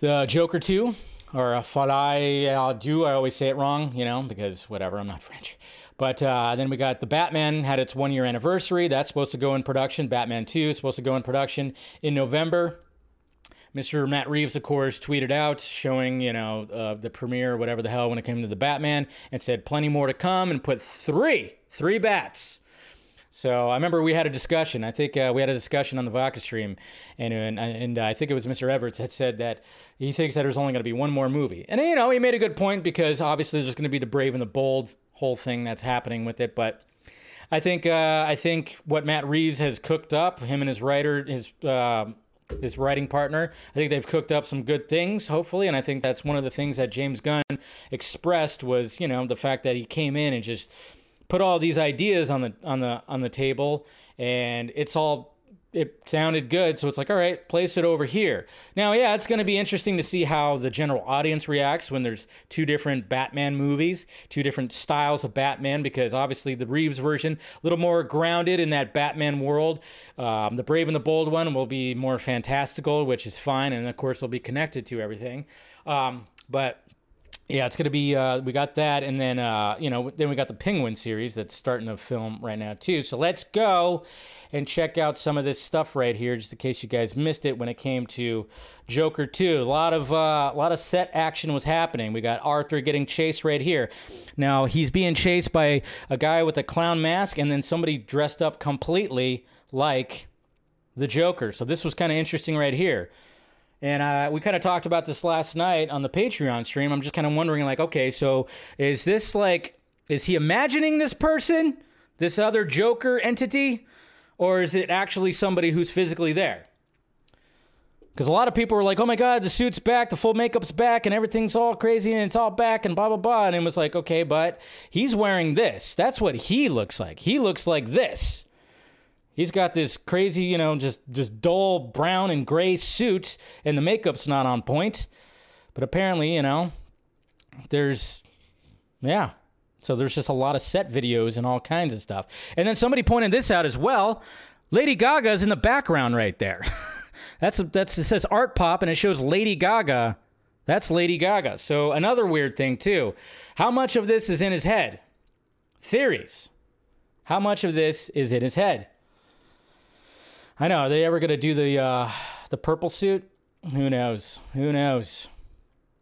the Joker 2, or Falai du. I always say it wrong, you know, because whatever, I'm not French. But uh, then we got the Batman had its one year anniversary. That's supposed to go in production. Batman 2 is supposed to go in production in November. Mr. Matt Reeves, of course, tweeted out showing, you know, uh, the premiere, whatever the hell, when it came to the Batman, and said plenty more to come and put three, three bats so I remember we had a discussion. I think uh, we had a discussion on the Vodka stream, and and, and uh, I think it was Mr. Everts that said that he thinks that there's only going to be one more movie. And you know, he made a good point because obviously there's going to be the brave and the bold whole thing that's happening with it. But I think uh, I think what Matt Reeves has cooked up, him and his writer, his uh, his writing partner. I think they've cooked up some good things, hopefully, and I think that's one of the things that James Gunn expressed was, you know, the fact that he came in and just put all these ideas on the on the on the table and it's all it sounded good so it's like all right place it over here. Now yeah it's going to be interesting to see how the general audience reacts when there's two different batman movies two different styles of batman because obviously the reeves version a little more grounded in that batman world. Um, the brave and the bold one will be more fantastical which is fine and of course they'll be connected to everything. Um, but yeah, it's gonna be. Uh, we got that, and then uh, you know, then we got the Penguin series that's starting to film right now too. So let's go and check out some of this stuff right here, just in case you guys missed it when it came to Joker 2. A lot of uh, a lot of set action was happening. We got Arthur getting chased right here. Now he's being chased by a guy with a clown mask, and then somebody dressed up completely like the Joker. So this was kind of interesting right here. And uh, we kind of talked about this last night on the Patreon stream. I'm just kind of wondering, like, okay, so is this like, is he imagining this person, this other Joker entity, or is it actually somebody who's physically there? Because a lot of people were like, oh my God, the suit's back, the full makeup's back, and everything's all crazy and it's all back and blah, blah, blah. And it was like, okay, but he's wearing this. That's what he looks like. He looks like this. He's got this crazy, you know, just just dull brown and gray suit, and the makeup's not on point. But apparently, you know, there's, yeah. So there's just a lot of set videos and all kinds of stuff. And then somebody pointed this out as well. Lady Gaga's in the background right there. that's that's it says art pop and it shows Lady Gaga. That's Lady Gaga. So another weird thing too. How much of this is in his head? Theories. How much of this is in his head? I know. Are they ever gonna do the uh, the purple suit? Who knows? Who knows?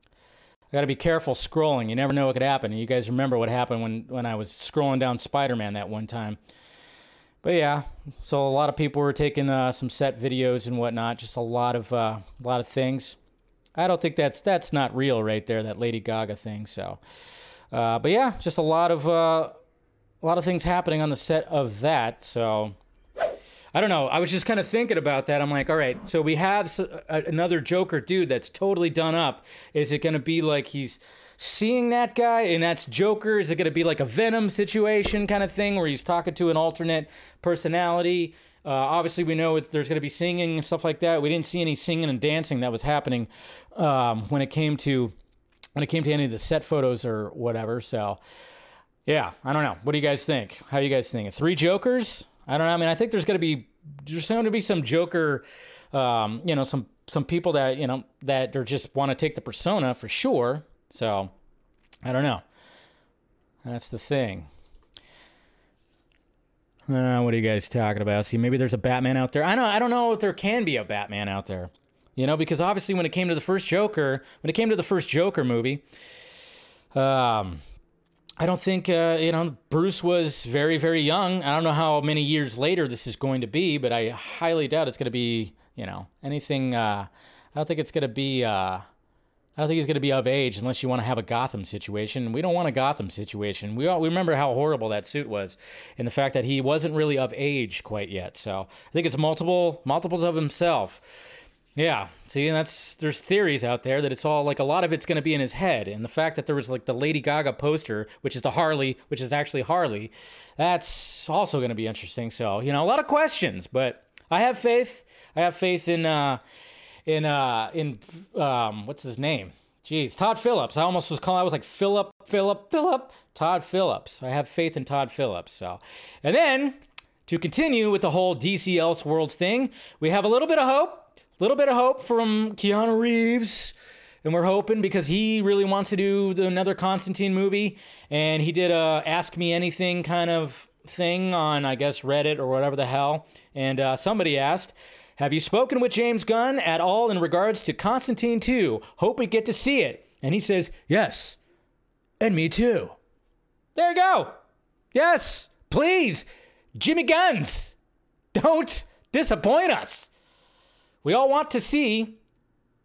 I got to be careful scrolling. You never know what could happen. You guys remember what happened when when I was scrolling down Spider-Man that one time. But yeah, so a lot of people were taking uh, some set videos and whatnot. Just a lot of uh, a lot of things. I don't think that's that's not real right there. That Lady Gaga thing. So, uh, but yeah, just a lot of uh, a lot of things happening on the set of that. So I don't know. I was just kind of thinking about that. I'm like, all right, so we have another Joker dude that's totally done up. Is it going to be like he's seeing that guy and that's Joker? Is it going to be like a Venom situation kind of thing where he's talking to an alternate personality? Uh, obviously, we know it's, there's going to be singing and stuff like that. We didn't see any singing and dancing that was happening um, when it came to when it came to any of the set photos or whatever. So, yeah, I don't know. What do you guys think? How you guys think? Three Jokers? I don't know. I mean, I think there's going to be there's going to be some Joker, um, you know, some some people that you know that are just want to take the persona for sure. So, I don't know. That's the thing. Uh, what are you guys talking about? See, maybe there's a Batman out there. I don't. I don't know if there can be a Batman out there. You know, because obviously when it came to the first Joker, when it came to the first Joker movie, um, I don't think uh, you know Bruce was very very young. I don't know how many years later this is going to be, but I highly doubt it's going to be you know anything. Uh, I don't think it's going to be. Uh, I don't think he's going to be of age unless you want to have a Gotham situation. We don't want a Gotham situation. We all we remember how horrible that suit was, and the fact that he wasn't really of age quite yet. So I think it's multiple multiples of himself. Yeah, see, and that's there's theories out there that it's all like a lot of it's going to be in his head, and the fact that there was like the Lady Gaga poster, which is the Harley, which is actually Harley, that's also going to be interesting. So you know, a lot of questions, but I have faith. I have faith in uh, in uh, in um, what's his name? Jeez, Todd Phillips. I almost was calling. I was like Philip, Philip, Philip, Todd Phillips. I have faith in Todd Phillips. So, and then to continue with the whole DC Elseworlds thing, we have a little bit of hope little bit of hope from Keanu Reeves. And we're hoping because he really wants to do another Constantine movie. And he did a Ask Me Anything kind of thing on, I guess, Reddit or whatever the hell. And uh, somebody asked, Have you spoken with James Gunn at all in regards to Constantine 2? Hope we get to see it. And he says, Yes. And me too. There you go. Yes. Please. Jimmy Guns. Don't disappoint us. We all want to see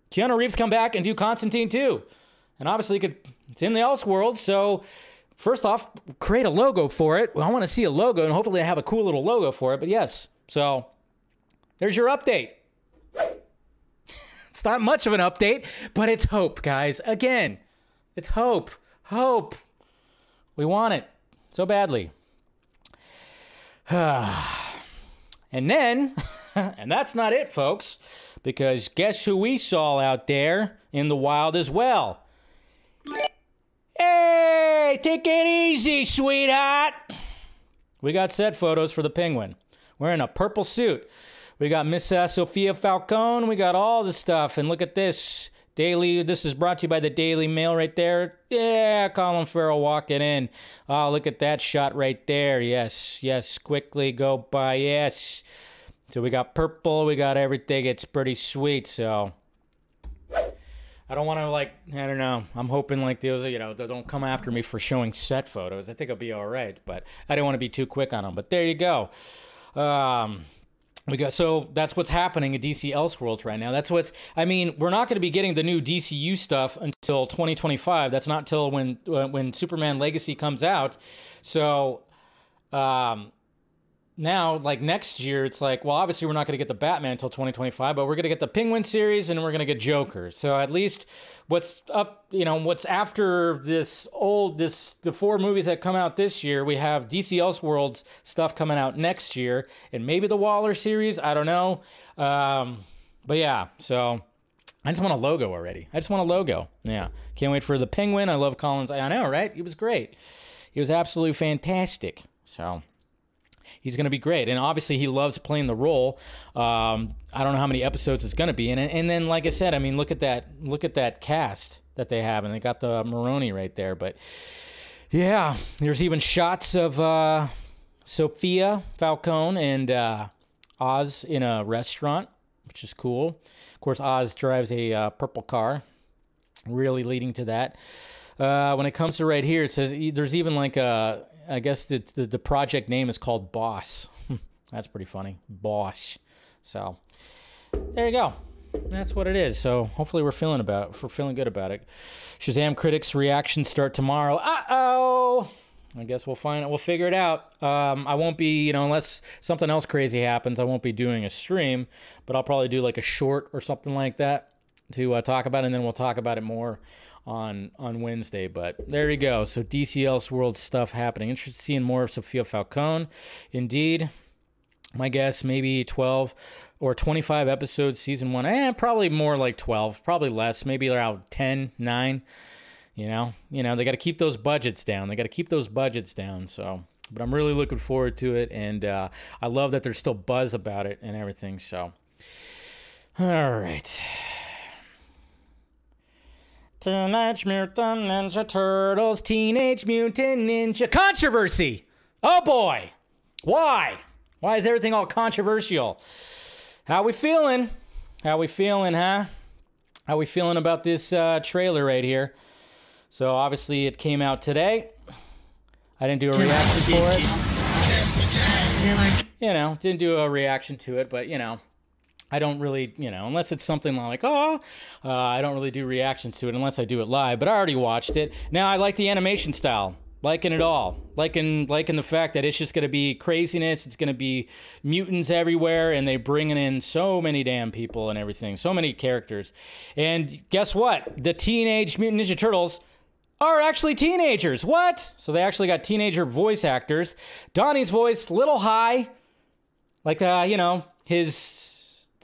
Keanu Reeves come back and do Constantine too. And obviously, could, it's in the Elseworld, so first off, create a logo for it. Well, I want to see a logo, and hopefully, I have a cool little logo for it. But yes, so there's your update. It's not much of an update, but it's hope, guys. Again, it's hope. Hope. We want it so badly. and then, and that's not it, folks, because guess who we saw out there in the wild as well? Hey, take it easy, sweetheart. We got set photos for the penguin. Wearing a purple suit. We got Miss uh, Sophia Falcone. We got all the stuff. And look at this. Daily, this is brought to you by the Daily Mail right there. Yeah, Colin Farrell walking in. Oh, look at that shot right there. Yes, yes, quickly go by. Yes. So we got purple, we got everything. It's pretty sweet. So I don't want to like, I don't know. I'm hoping like those, you know, they don't come after me for showing set photos. I think I'll be all right, but I don't want to be too quick on them. But there you go. Um, we got so that's what's happening at DC Elseworlds right now. That's what's. I mean, we're not going to be getting the new DCU stuff until 2025. That's not till when when Superman Legacy comes out. So, um, now like next year, it's like well, obviously we're not going to get the Batman until 2025, but we're going to get the Penguin series and we're going to get Joker. So at least what's up, you know, what's after this old this the four movies that come out this year, we have DC Elseworlds stuff coming out next year, and maybe the Waller series. I don't know, um, but yeah. So I just want a logo already. I just want a logo. Yeah, can't wait for the Penguin. I love Collins. I know, right? He was great. He was absolutely fantastic. So he's going to be great. And obviously, he loves playing the role. Um, I don't know how many episodes it's going to be. And and then, like I said, I mean, look at that look at that cast that they have, and they got the Maroni right there. But yeah, there's even shots of uh, Sophia Falcone and uh, Oz in a restaurant, which is cool. Of course, Oz drives a uh, purple car, really leading to that. Uh, when it comes to right here, it says there's even like a, I guess the, the, the project name is called Boss. That's pretty funny. Boss. So there you go. That's what it is. So hopefully we're feeling about we're feeling good about it. Shazam critics reactions start tomorrow. Uh oh. I guess we'll find it. We'll figure it out. Um, I won't be, you know, unless something else crazy happens, I won't be doing a stream, but I'll probably do like a short or something like that to uh, talk about, and then we'll talk about it more on on Wednesday. But there you go. So DC Elseworld stuff happening. Interested in seeing more of Sophia Falcone. Indeed, my guess maybe 12 or 25 episodes season one. Eh, probably more like 12, probably less, maybe around 10, 9. You know, you know, they got to keep those budgets down. They got to keep those budgets down. So, but I'm really looking forward to it, and uh, I love that there's still buzz about it and everything. So, all right. Teenage Mutant Ninja Turtles, Teenage Mutant Ninja controversy. Oh boy, why? Why is everything all controversial? How we feeling? How we feeling, huh? How we feeling about this uh, trailer right here? So obviously it came out today. I didn't do a reaction for it. You know, didn't do a reaction to it, but you know, I don't really, you know, unless it's something like, oh, uh, I don't really do reactions to it unless I do it live. But I already watched it. Now I like the animation style, liking it all, liking liking the fact that it's just gonna be craziness. It's gonna be mutants everywhere, and they bringing in so many damn people and everything, so many characters. And guess what? The Teenage Mutant Ninja Turtles are actually teenagers. What? So they actually got teenager voice actors. Donnie's voice, little high, like uh, you know, his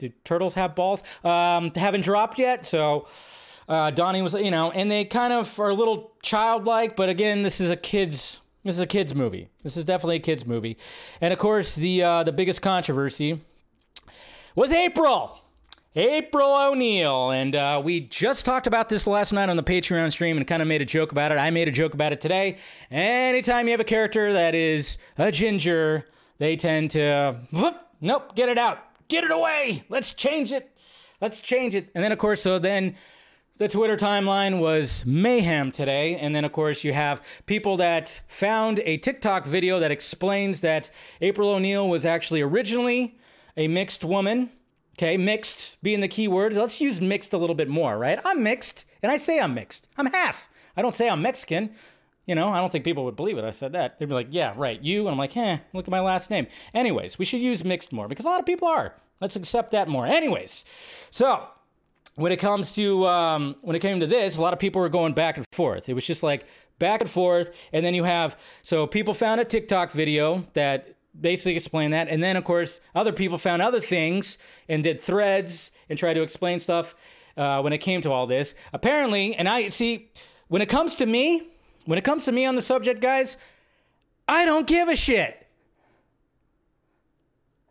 do turtles have balls? Um, haven't dropped yet, so uh, Donnie was, you know, and they kind of are a little childlike, but again, this is a kids. This is a kids movie. This is definitely a kids movie, and of course, the uh, the biggest controversy was April. April O'Neil, and uh, we just talked about this last night on the Patreon stream and kind of made a joke about it. I made a joke about it today. Anytime you have a character that is a ginger, they tend to, whoop, nope, get it out, get it away. Let's change it. Let's change it. And then, of course, so then the Twitter timeline was mayhem today. And then, of course, you have people that found a TikTok video that explains that April O'Neil was actually originally a mixed woman. Okay, mixed being the key word. Let's use mixed a little bit more, right? I'm mixed, and I say I'm mixed. I'm half. I don't say I'm Mexican. You know, I don't think people would believe it. I said that. They'd be like, yeah, right, you. And I'm like, eh, look at my last name. Anyways, we should use mixed more because a lot of people are. Let's accept that more. Anyways, so when it comes to um, when it came to this, a lot of people were going back and forth. It was just like back and forth, and then you have so people found a TikTok video that basically explained that, and then of course other people found other things and did threads and tried to explain stuff uh, when it came to all this. Apparently, and I see when it comes to me, when it comes to me on the subject, guys, I don't give a shit.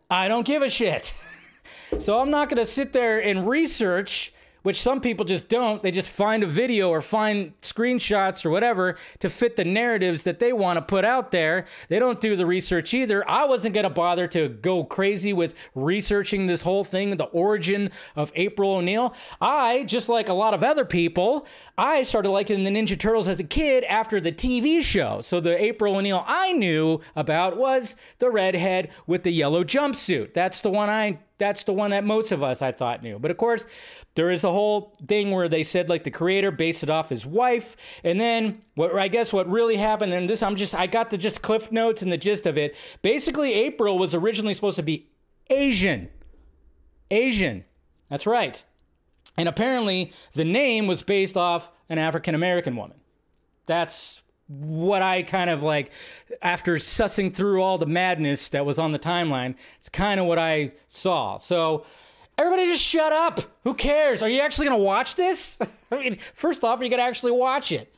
I don't give a shit. So I'm not going to sit there and research, which some people just don't. They just find a video or find screenshots or whatever to fit the narratives that they want to put out there. They don't do the research either. I wasn't going to bother to go crazy with researching this whole thing, the origin of April O'Neil. I, just like a lot of other people, I started liking the Ninja Turtles as a kid after the TV show. So the April O'Neil I knew about was the redhead with the yellow jumpsuit. That's the one I that's the one that most of us I thought knew. But of course, there is a whole thing where they said like the creator based it off his wife, and then what I guess what really happened, and this I'm just I got the just cliff notes and the gist of it. Basically, April was originally supposed to be Asian. Asian. That's right. And apparently, the name was based off an African American woman. That's what I kind of like after sussing through all the madness that was on the timeline. It's kind of what I saw. So everybody just shut up. Who cares? Are you actually going to watch this? I mean, first off, are you got to actually watch it.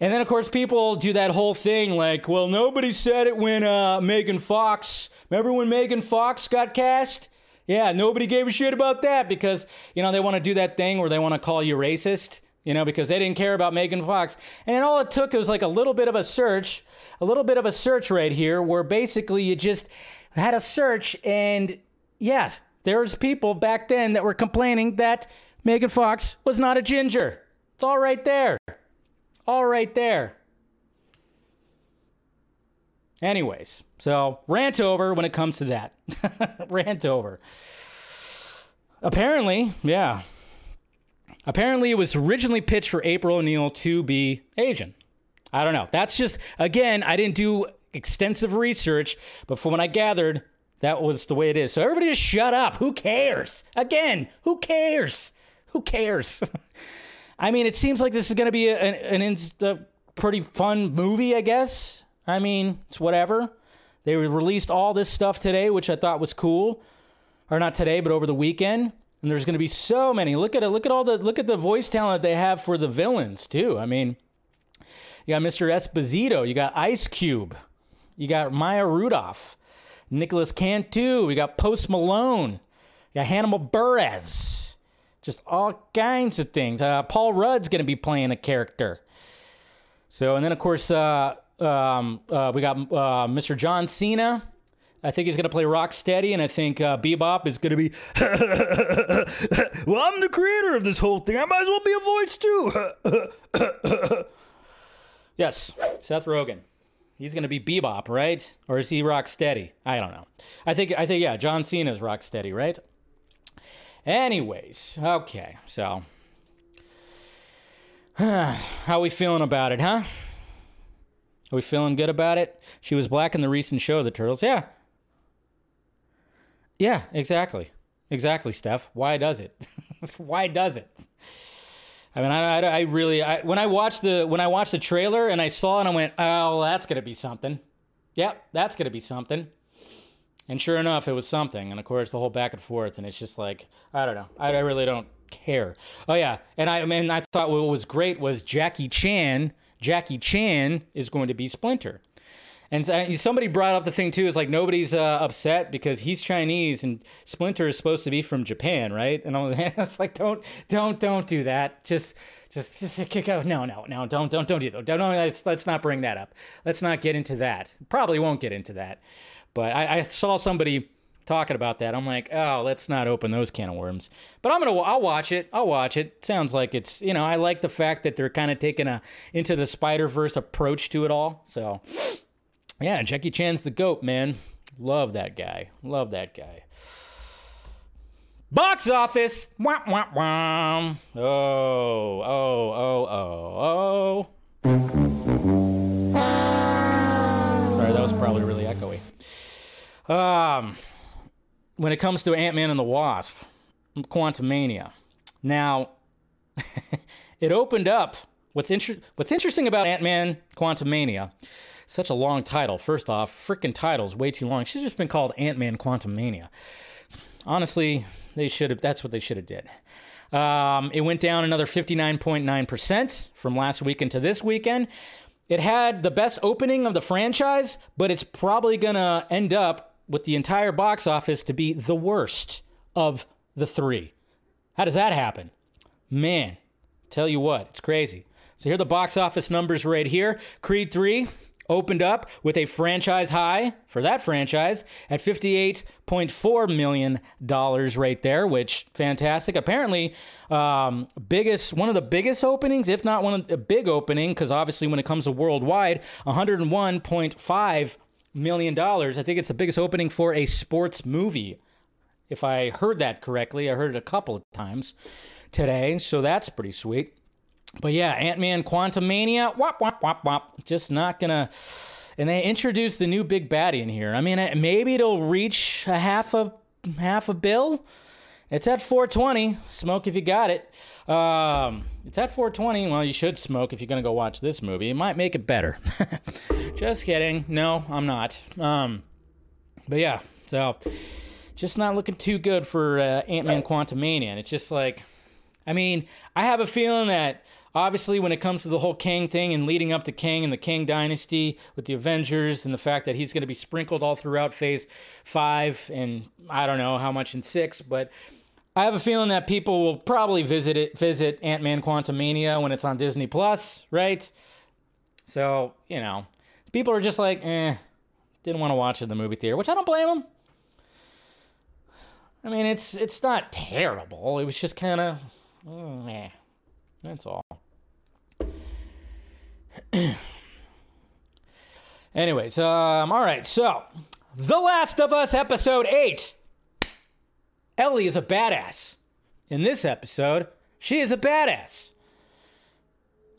And then, of course, people do that whole thing like, well, nobody said it when uh, Megan Fox. Remember when Megan Fox got cast? Yeah, nobody gave a shit about that because, you know, they want to do that thing where they want to call you racist you know, because they didn't care about Megan Fox. And all it took was like a little bit of a search, a little bit of a search right here, where basically you just had a search, and yes, there was people back then that were complaining that Megan Fox was not a ginger. It's all right there. All right there. Anyways, so rant over when it comes to that. rant over. Apparently, yeah, Apparently, it was originally pitched for April O'Neil to be Asian. I don't know. That's just again, I didn't do extensive research, but from what I gathered, that was the way it is. So everybody just shut up. Who cares? Again, who cares? Who cares? I mean, it seems like this is going to be a, an, an a pretty fun movie, I guess. I mean, it's whatever. They released all this stuff today, which I thought was cool. Or not today, but over the weekend. And there's going to be so many. Look at it. Look at all the look at the voice talent they have for the villains too. I mean, you got Mr. Esposito, you got Ice Cube, you got Maya Rudolph, Nicolas Cantu, we got Post Malone, you got Hannibal Buress, just all kinds of things. Uh, Paul Rudd's going to be playing a character. So, and then of course, uh, um, uh, we got uh, Mr. John Cena. I think he's going to play Rocksteady, and I think uh, Bebop is going to be. well, I'm the creator of this whole thing. I might as well be a voice too. yes, Seth Rogen. He's going to be Bebop, right? Or is he Rocksteady? I don't know. I think I think yeah, John Cena's Rocksteady, right? Anyways, okay, so how we feeling about it, huh? Are we feeling good about it? She was black in the recent show, The Turtles. Yeah, yeah, exactly. Exactly, Steph. Why does it? Why does it? I mean, I, I, I really, I, when I watched the when I watched the trailer and I saw it, I went, "Oh, that's gonna be something." Yep, that's gonna be something. And sure enough, it was something. And of course, the whole back and forth, and it's just like, I don't know. I, I really don't care. Oh yeah, and I, I mean, I thought what was great was Jackie Chan. Jackie Chan is going to be Splinter. And somebody brought up the thing too is like nobody's uh, upset because he's Chinese and Splinter is supposed to be from Japan, right? And I was, I was like, don't, don't, don't do that. Just, just, just kick out. No, no, no, don't, don't, don't do that. Don't, don't let's, let's not bring that up. Let's not get into that. Probably won't get into that. But I, I saw somebody talking about that. I'm like, oh, let's not open those can of worms. But I'm gonna, I'll watch it. I'll watch it. Sounds like it's, you know, I like the fact that they're kind of taking a into the Spider Verse approach to it all. So yeah, Jackie Chan's the goat, man. Love that guy. Love that guy. Box office. Wah, wah, wah. Oh, oh, oh, oh, oh. Sorry, that was probably really echoey. Um, when it comes to Ant Man and the Wasp, Quantumania. Now, it opened up. What's, inter- what's interesting about Ant Man Quantumania such a long title. First off, freaking title's way too long. Should just been called Ant Man Quantum Mania. Honestly, they should have. That's what they should have did. Um, it went down another 59.9% from last weekend to this weekend. It had the best opening of the franchise, but it's probably going to end up with the entire box office to be the worst of the three. How does that happen? Man, tell you what, it's crazy. So here are the box office numbers right here. Creed 3 opened up with a franchise high for that franchise at $58.4 million right there, which fantastic. Apparently, um, biggest one of the biggest openings, if not one of the big opening, because obviously when it comes to worldwide, $101.5 million. I think it's the biggest opening for a sports movie. If I heard that correctly, I heard it a couple of times today, so that's pretty sweet. But yeah, Ant Man Quantumania, wop, wop, wop, wop. Just not gonna. And they introduced the new big baddie in here. I mean, maybe it'll reach a half a half a bill. It's at 420. Smoke if you got it. Um, it's at 420. Well, you should smoke if you're gonna go watch this movie. It might make it better. just kidding. No, I'm not. Um, but yeah, so just not looking too good for uh, Ant Man Quantumania. And it's just like, I mean, I have a feeling that obviously when it comes to the whole Kang thing and leading up to Kang and the Kang dynasty with the Avengers and the fact that he's going to be sprinkled all throughout phase 5 and I don't know how much in 6 but I have a feeling that people will probably visit it visit Ant-Man Quantumania when it's on Disney Plus, right? So, you know, people are just like, "Eh, didn't want to watch it in the movie theater," which I don't blame them. I mean, it's it's not terrible. It was just kind of, mm, eh, that's all. Anyways, um, all right. So, The Last of Us, episode eight. Ellie is a badass. In this episode, she is a badass.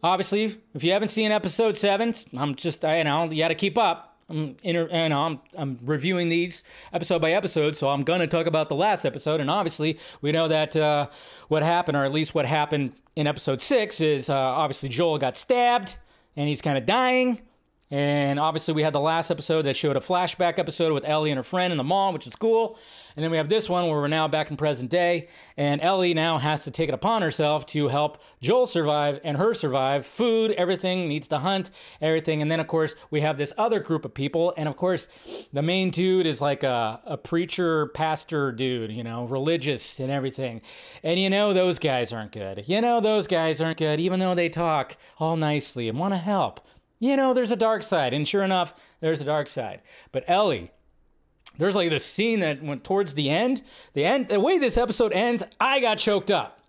obviously, if you haven't seen episode seven, I'm just, I, you know, you got to keep up. I'm, inter- know, I'm, I'm reviewing these episode by episode, so I'm to talk about the last episode. And obviously, we know that uh, what happened, or at least what happened in episode six, is uh, obviously Joel got stabbed and he's kind of dying. And obviously, we had the last episode that showed a flashback episode with Ellie and her friend in the mall, which is cool. And then we have this one where we're now back in present day, and Ellie now has to take it upon herself to help Joel survive and her survive. Food, everything, needs to hunt, everything. And then, of course, we have this other group of people. And of course, the main dude is like a, a preacher, pastor dude, you know, religious and everything. And you know, those guys aren't good. You know, those guys aren't good, even though they talk all nicely and want to help you know, there's a dark side. And sure enough, there's a dark side. But Ellie, there's like this scene that went towards the end. The end, the way this episode ends, I got choked up.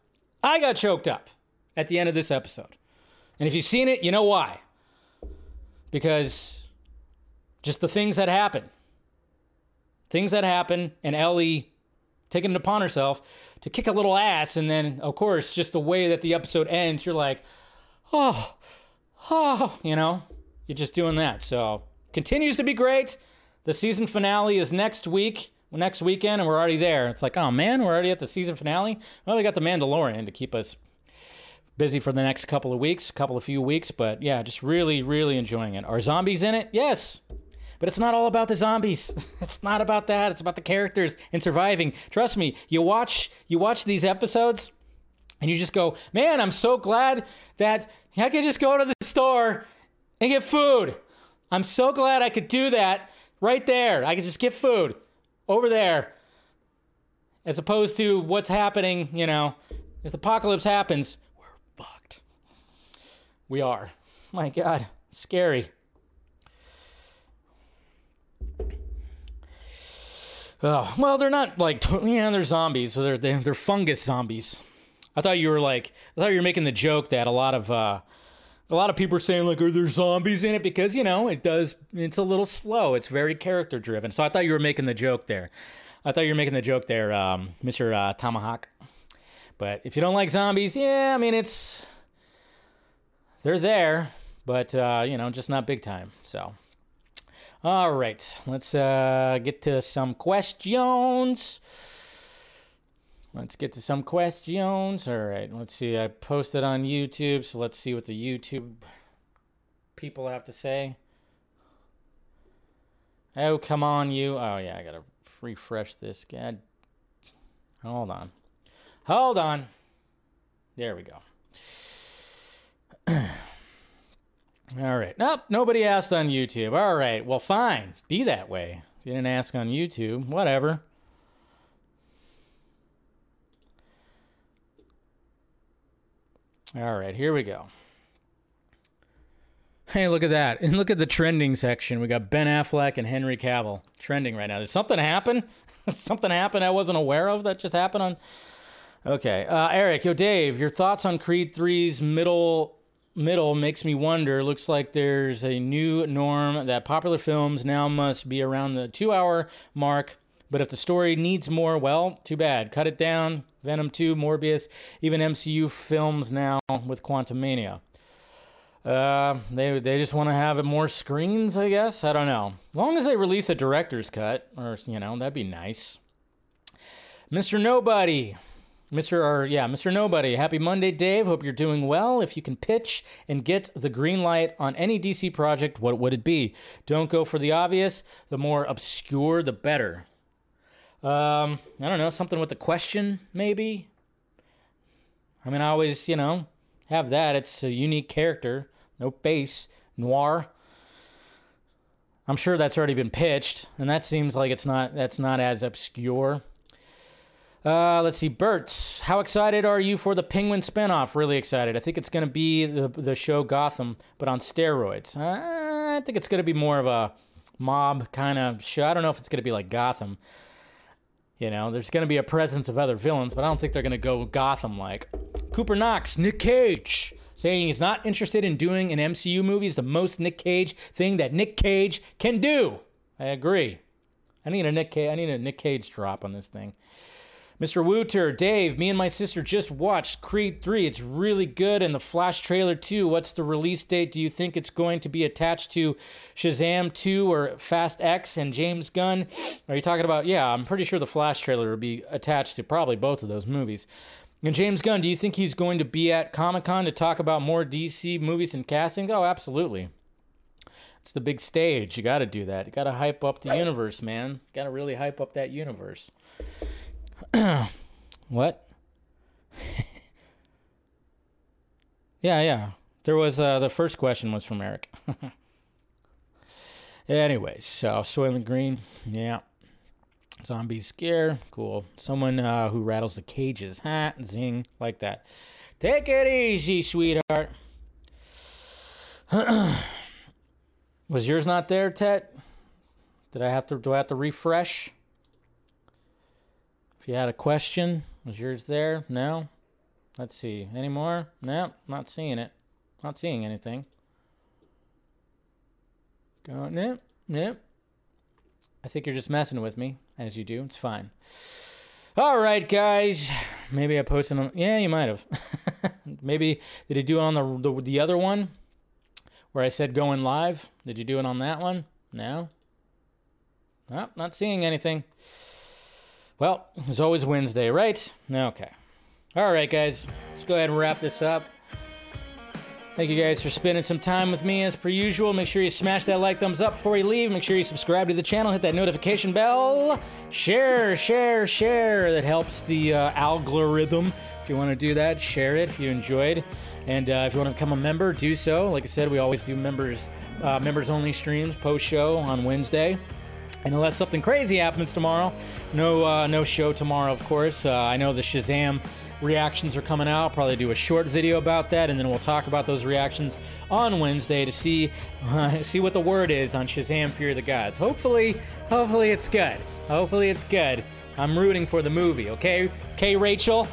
I got choked up at the end of this episode. And if you've seen it, you know why. Because just the things that happen. Things that happen, and Ellie taking it upon herself to kick a little ass. And then, of course, just the way that the episode ends, you're like, oh, oh, you know, you're just doing that. So continues to be great. The season finale is next week, next weekend, and we're already there. It's like, oh man, we're already at the season finale. Well, we got the Mandalorian to keep us busy for the next couple of weeks, couple of few weeks. But yeah, just really, really enjoying it. Are zombies in it? Yes. But it's not all about the zombies. it's not about that. It's about the characters and surviving. Trust me, you watch you watch these episodes and you just go, man, I'm so glad that I could just go to the store and get food. I'm so glad I could do that right there. I could just get food over there. As opposed to what's happening, you know, if the apocalypse happens, we're fucked. We are. My God, scary. Oh, well, they're not like, yeah, they're zombies. They're, they're, they're fungus zombies. I thought you were like, I thought you were making the joke that a lot of, uh, a lot of people are saying like, are there zombies in it? Because you know it does. It's a little slow. It's very character driven. So I thought you were making the joke there. I thought you were making the joke there, um, Mr. Uh, Tomahawk. But if you don't like zombies, yeah, I mean it's they're there, but uh, you know, just not big time. So, all right, let's uh, get to some questions. Let's get to some questions. All right, let's see. I posted on YouTube, so let's see what the YouTube people have to say. Oh, come on, you. Oh, yeah, I gotta refresh this. God. Hold on. Hold on. There we go. All right. Nope, nobody asked on YouTube. All right. Well, fine. Be that way. If you didn't ask on YouTube, whatever. All right, here we go. Hey, look at that. And look at the trending section. We got Ben Affleck and Henry Cavill trending right now. Did something happen? something happen I wasn't aware of that just happened on. Okay. Uh, Eric, yo, Dave, your thoughts on Creed 3's middle middle makes me wonder. Looks like there's a new norm that popular films now must be around the two hour mark. But if the story needs more, well, too bad. Cut it down. Venom 2, Morbius, even MCU films now with Quantumania. Uh, they they just want to have more screens, I guess. I don't know. As long as they release a director's cut, or you know, that'd be nice. Mr. Nobody, Mr. or yeah, Mr. Nobody. Happy Monday, Dave. Hope you're doing well. If you can pitch and get the green light on any DC project, what would it be? Don't go for the obvious. The more obscure, the better. Um, I don't know, something with a question, maybe. I mean, I always, you know, have that. It's a unique character, no face, noir. I'm sure that's already been pitched, and that seems like it's not. That's not as obscure. Uh, let's see, Bert's. How excited are you for the Penguin spinoff? Really excited. I think it's going to be the the show Gotham, but on steroids. Uh, I think it's going to be more of a mob kind of show. I don't know if it's going to be like Gotham. You know, there's going to be a presence of other villains, but I don't think they're going to go Gotham like. Cooper Knox, Nick Cage, saying he's not interested in doing an MCU movie is the most Nick Cage thing that Nick Cage can do. I agree. I need a Nick Cage, I need a Nick Cage drop on this thing. Mr. Wooter, Dave, me and my sister just watched Creed 3. It's really good. And the Flash trailer, too. What's the release date? Do you think it's going to be attached to Shazam 2 or Fast X and James Gunn? Are you talking about? Yeah, I'm pretty sure the Flash trailer will be attached to probably both of those movies. And James Gunn, do you think he's going to be at Comic Con to talk about more DC movies and casting? Oh, absolutely. It's the big stage. You got to do that. You got to hype up the universe, man. Got to really hype up that universe. what? yeah, yeah. There was uh, the first question was from Eric. Anyways, so Soylent Green, yeah. Zombie scare, cool. Someone uh, who rattles the cages, ha, zing, like that. Take it easy, sweetheart. was yours not there, Tet? Did I have to? Do I have to refresh? If you had a question, was yours there? No. Let's see. Any more? No, not seeing it. Not seeing anything. Go. Nope. Nope. I think you're just messing with me, as you do. It's fine. All right, guys. Maybe I posted on. Yeah, you might have. Maybe did you do it on the, the the other one where I said going live? Did you do it on that one? No. Nope, not seeing anything. Well, it's always Wednesday, right? Okay. All right, guys. Let's go ahead and wrap this up. Thank you guys for spending some time with me as per usual. Make sure you smash that like thumbs up before you leave. Make sure you subscribe to the channel, hit that notification bell. Share, share, share. That helps the uh, algorithm. If you want to do that, share it if you enjoyed. And uh, if you want to become a member, do so. Like I said, we always do members uh, members only streams post show on Wednesday. And unless something crazy happens tomorrow, no uh, no show tomorrow, of course. Uh, I know the Shazam reactions are coming out. I'll probably do a short video about that, and then we'll talk about those reactions on Wednesday to see uh, see what the word is on Shazam: Fury of the Gods. Hopefully, hopefully it's good. Hopefully it's good. I'm rooting for the movie. Okay, okay, Rachel.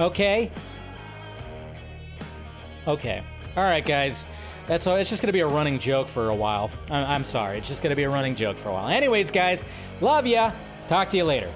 Okay. Okay. All right, guys. That's all. It's just gonna be a running joke for a while. I'm, I'm sorry. It's just gonna be a running joke for a while. Anyways, guys, love ya. Talk to you later.